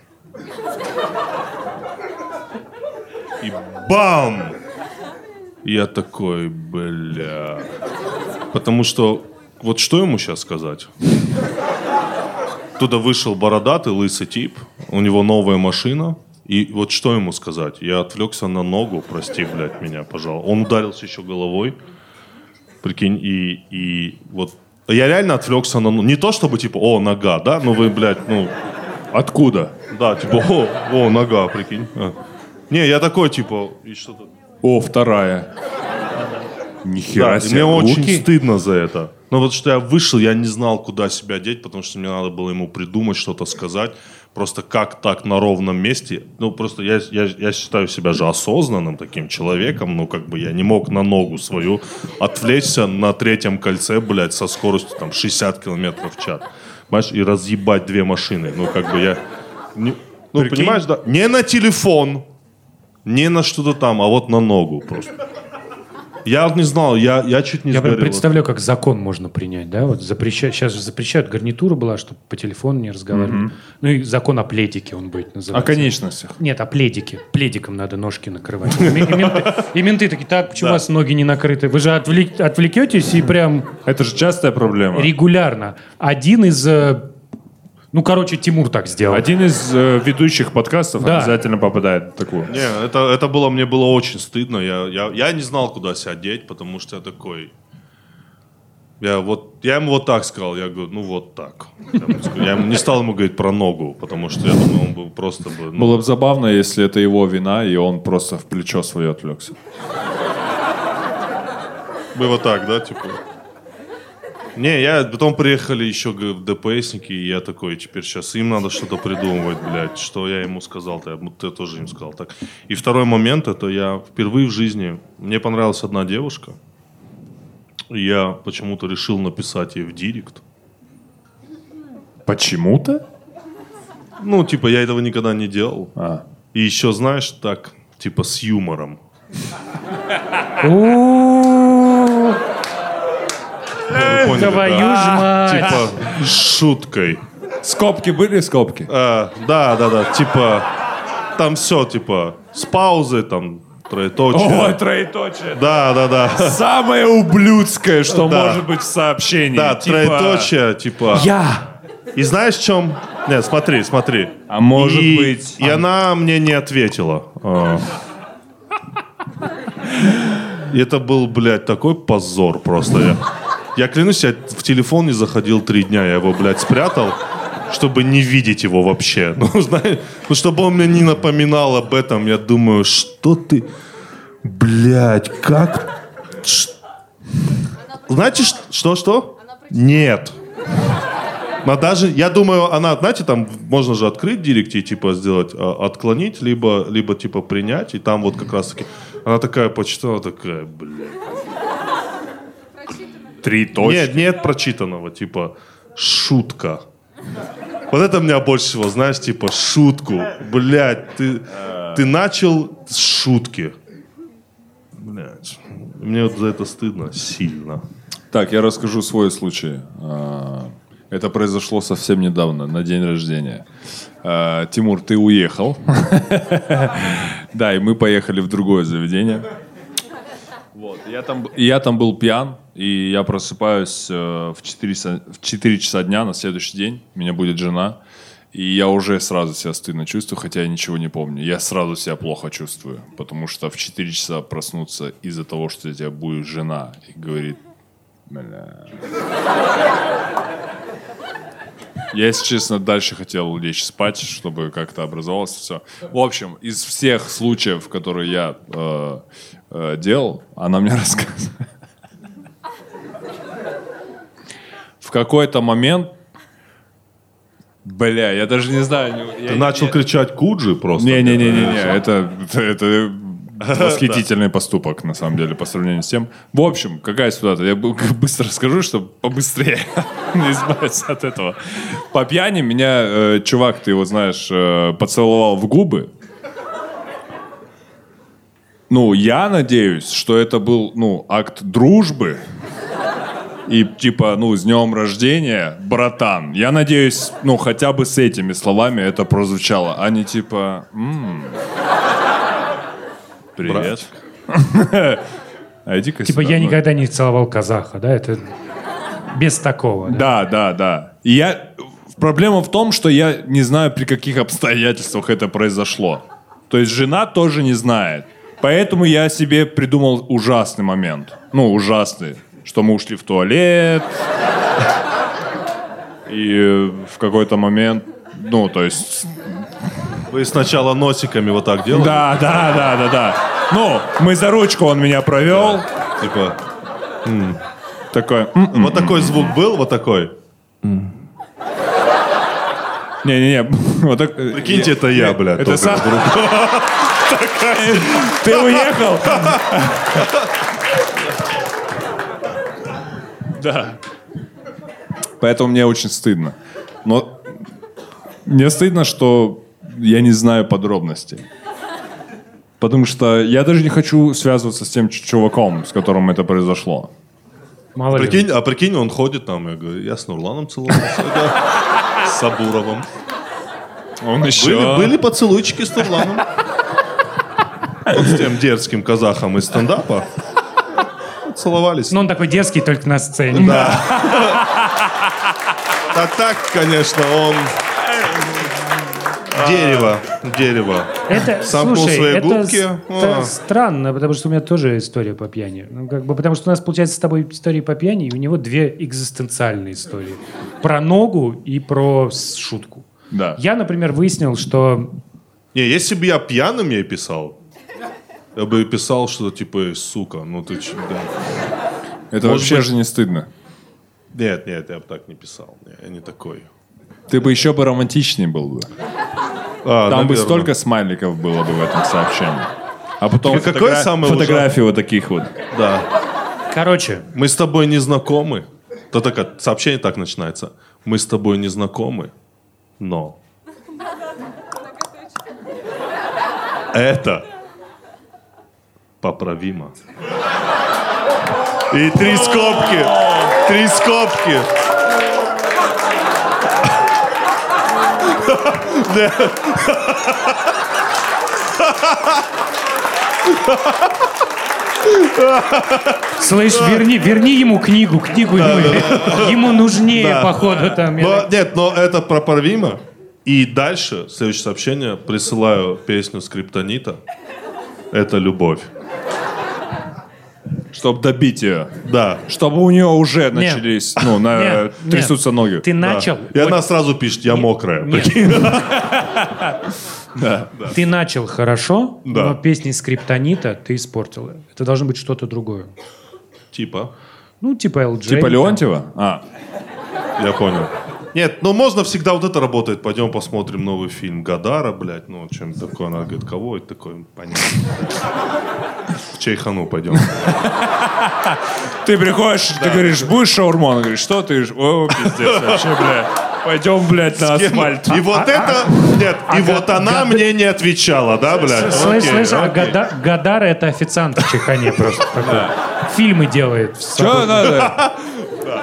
И бам! Я такой, бля. Потому что вот что ему сейчас сказать? Туда вышел бородатый, лысый тип, у него новая машина. И вот что ему сказать? Я отвлекся на ногу, прости, блядь, меня, пожалуйста. Он ударился еще головой. Прикинь, и, и вот... Я реально отвлекся на... Не то, чтобы, типа, о, нога, да? Ну вы, блядь, ну... Откуда? Да, типа, о, о, нога, прикинь. А. Не, я такой, типа, и что-то... О, вторая. Нихера Да, себе. мне очень руки. стыдно за это. Ну вот что я вышел, я не знал, куда себя деть, потому что мне надо было ему придумать, что-то сказать. Просто как так на ровном месте. Ну просто я, я, я считаю себя же осознанным таким человеком, ну как бы я не мог на ногу свою отвлечься на третьем кольце, блядь, со скоростью там 60 километров в час. Понимаешь, и разъебать две машины. Ну как бы я... не- ну Прикинь. понимаешь, да? Не на телефон, не на что-то там, а вот на ногу просто. Я вот не знал, я, я чуть не Я прям сгорел. представляю, как закон можно принять, да? Вот запрещать, сейчас же запрещают, гарнитура была, чтобы по телефону не разговаривать. Ну и закон о пледике он будет О называться. конечностях. Нет, о пледике. Пледиком надо ножки накрывать. И и менты, и менты такие, так, почему у вас ноги не накрыты? Вы же отвлек- отвлекетесь и прям Это же частая проблема. регулярно. Один из... э, Ну, короче, Тимур так сделал. Один из э, ведущих подкастов Да. обязательно попадает в такую. Не, это, это было, мне было очень стыдно. Я, я, я не знал, куда себя деть, потому что я такой... Я, вот, я ему вот так сказал, я говорю, ну вот так. Я ему, сказал. Я ему не стал ему говорить про ногу, потому что я думаю, он бы просто бы... ну, Было бы забавно, если это его вина, и он просто в плечо свое отвлекся. Вот так, да, типа? Не, я, потом приехали еще ДПСники, и я такой, теперь сейчас им надо что-то придумывать, блядь, что я ему сказал-то, я, ты тоже им сказал так. И второй момент, это я впервые в жизни, мне понравилась одна девушка, я почему-то решил написать ей в директ. Почему-то? Ну, типа, я этого никогда не делал. А. И еще, знаешь, так, типа, с юмором. Поняли, Твою да? ж мать! Типа, с шуткой. Скобки были скобки? А, да, да, да, типа, там все, типа, с паузой, там, троеточие. Ой, троеточие. Да, да, да. Самое ублюдское, что Да. может быть в сообщении. Да, Типа, троеточие, типа. Я! И знаешь, в чем? Нет, смотри, смотри. А может И- быть... И она мне не ответила. А. И это был, блядь, такой позор просто. Я, клянусь, я в телефон не заходил три дня. Я его, блядь, спрятал, чтобы не видеть его вообще. Ну, знаешь, ну, чтобы он мне не напоминал об этом. Я думаю, что ты... Блядь, как... Ш- Знаете, ш- что, что? Нет. Но даже, я думаю, она, знаете, там можно же открыть директ и типа сделать, а, отклонить, либо, либо типа принять, и там вот как раз таки, она такая почитала, такая, блядь. Три точки. Нет, нет прочитанного, типа, шутка. Вот это меня больше всего, знаешь, типа, шутку. Блядь, ты, ты начал с шутки. Блядь. Мне вот за это стыдно сильно. Так, я расскажу свой случай. А, Это произошло совсем недавно, на день рождения. А, Тимур, ты уехал. Да, и мы поехали в другое заведение. Вот, я там, я там был пьян, и я просыпаюсь э, в 4, са- в 4 часа дня на следующий день. Меня будет жена. И я уже сразу себя стыдно чувствую, хотя я ничего не помню. Я сразу себя плохо чувствую, потому что в 4 часа проснуться из-за того, что у тебя будет жена и говорит, бля. Я, если честно, дальше хотел лечь спать, чтобы как-то образовалось все. В общем, из всех случаев, которые я э, э, делал, она мне рассказывает. В какой-то момент, бля, я даже не знаю. я Ты не- начал я- кричать Куджи просто. не-не-не-не, это, это восхитительный поступок, на самом деле, по сравнению с тем. В общем, какая ситуация? Я быстро расскажу, чтобы побыстрее не избавиться от этого. По пьяни меня э, чувак, ты его знаешь, э, поцеловал в губы. Ну, я надеюсь, что это был, ну, акт дружбы. И типа, ну, с днем рождения, братан. Я надеюсь, ну, хотя бы с этими словами это прозвучало, а не типа, «М, привет. А иди-ка Типа я ну. никогда не целовал казаха, да? Это без такого. да? Да, да, да. И я... Проблема в том, что я не знаю, при каких обстоятельствах это произошло. То есть жена тоже не знает. Поэтому я себе придумал ужасный момент. Ну, ужасный. Что мы ушли в туалет. И в какой-то момент... Ну, то есть... Вы сначала носиками вот так делали? Да, да, да, да, да. Ну, мы за ручку он меня провел. Типа, Такой... «М, вот такой звук был, вот такой. Не-не-не. Вот так... э, Прикиньте, это я, блядь. Это сам-. Ты уехал? Да. Поэтому мне очень стыдно. Но мне стыдно, что я не знаю подробностей. Потому что я даже не хочу связываться с тем чуваком, с которым это произошло. Мало ли. Прикинь, а прикинь, он ходит там, я говорю, я с Нурланом целовался. С Сабуровым. Он еще... Были, были поцелуйчики с Нурланом. Вот с тем дерзким казахом из стендапа. Целовались. Ну, он такой дерзкий только на сцене. Да. А так, конечно, он... Дерево, дерево. Это, Сомкнул слушай, свои это губки. ст- А. странно, потому что у меня тоже история по пьяни. Ну, как бы, потому что у нас получается с тобой истории по пьяни, и у него две экзистенциальные истории. Про ногу и про шутку. Да. Я, например, выяснил, что... Не, если бы я пьяным ей писал, я бы писал, что типа, «Эй, сука, ну ты че, да. Это Может вообще быть- же не стыдно. Нет, нет, я бы так не писал. Я не такой. Ты бы еще бы романтичнее был бы. А, Там бы наверно. столько смайликов было бы в этом сообщении. А потом Какой самый фотографии вот таких вот. Да. Короче, Мы с тобой не знакомы. То так, сообщение так начинается. Мы с тобой не знакомы, но... Это поправимо. И три скобки. Три скобки. Да. слышь, верни, верни ему книгу, книгу ему, ему нужнее, Да. походу, там. Но, нет, но это проправимо. И дальше, следующее сообщение, присылаю песню Скриптонита. Это любовь. Чтобы добить ее. Да. Чтобы у нее уже начались, ну, на, Нет, трясутся нет. ноги. Ты начал. И вот она сразу пишет, я мокрая. Нет. Прикинь? Ты начал хорошо, Да. но песни скриптонита ты испортил. Это должно быть что-то другое. Типа, Ну, типа LJ. Типа там. Леонтьева? А, я понял. Нет, ну можно всегда вот это работает. Пойдем посмотрим новый фильм Гадара, блядь, ну чем такое. Она говорит, кого это такое? Понятно. В Чайхану пойдем. Ты приходишь, ты говоришь, будешь шаурму? Она говорит, что ты? О, пиздец, вообще, бля. Пойдем, блядь, на асфальт. И вот это... Нет, и вот она мне не отвечала, да, блядь? Слышь, слышь, а окей. Гада- Гадар это официант в Чехане просто. такой. Фильмы делает. Что надо?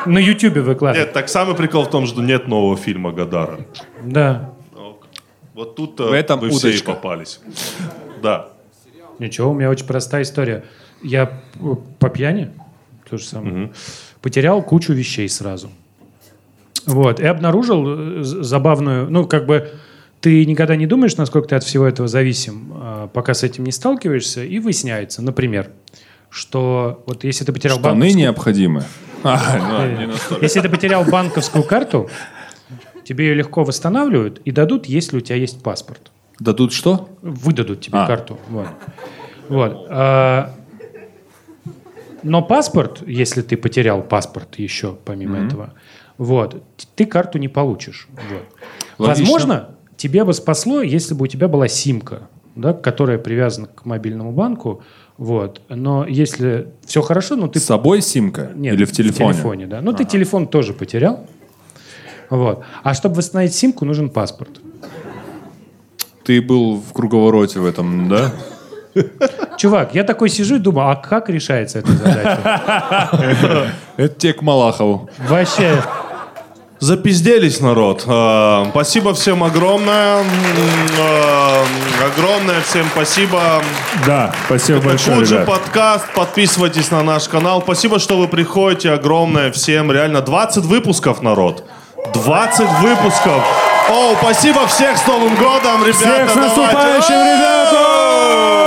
На Ютубе выкладывает. Нет, так самый прикол в том, что нет нового фильма Гадара. Да. Вот тут В этом вы все и удочка. попались. Да. Ничего, у меня очень простая история. Я э, по пьяни, то же самое, потерял кучу вещей сразу. Вот. И обнаружил э, забавную, ну, как бы ты никогда не думаешь, насколько ты от всего этого зависим, а, пока с этим не сталкиваешься, и выясняется, например, что вот если ты потерял Штаны банковскую- необходимы. А, ну. Если ты потерял банковскую карту, тебе ее легко восстанавливают и дадут, если у тебя есть паспорт. Дадут что? Выдадут тебе А. карту. Вот. Вот. А, но паспорт, если ты потерял паспорт еще помимо этого, вот, ты карту не получишь. Вот. Логично. Возможно, тебе бы спасло, если бы у тебя была симка, да, которая привязана к мобильному банку. Вот. Но если все хорошо, ну ты С собой симка? нет, Или в телефоне? В телефоне, да. Ну, ты телефон тоже потерял. Вот. А чтобы восстановить симку, нужен паспорт. Ты был в круговороте в этом, да? Чувак, я такой сижу и думаю, а как решается эта задача? Это те к Малахову. Вообще, Запизделись, народ. А, Спасибо всем огромное. А, Огромное всем спасибо. Да, спасибо Фуджи подкаст. Подписывайтесь на наш канал. Спасибо, что вы приходите. Огромное всем. Реально 20 выпусков, народ. 20 выпусков. О, спасибо всех с Новым годом, ребята. Всех с наступающим, ребята!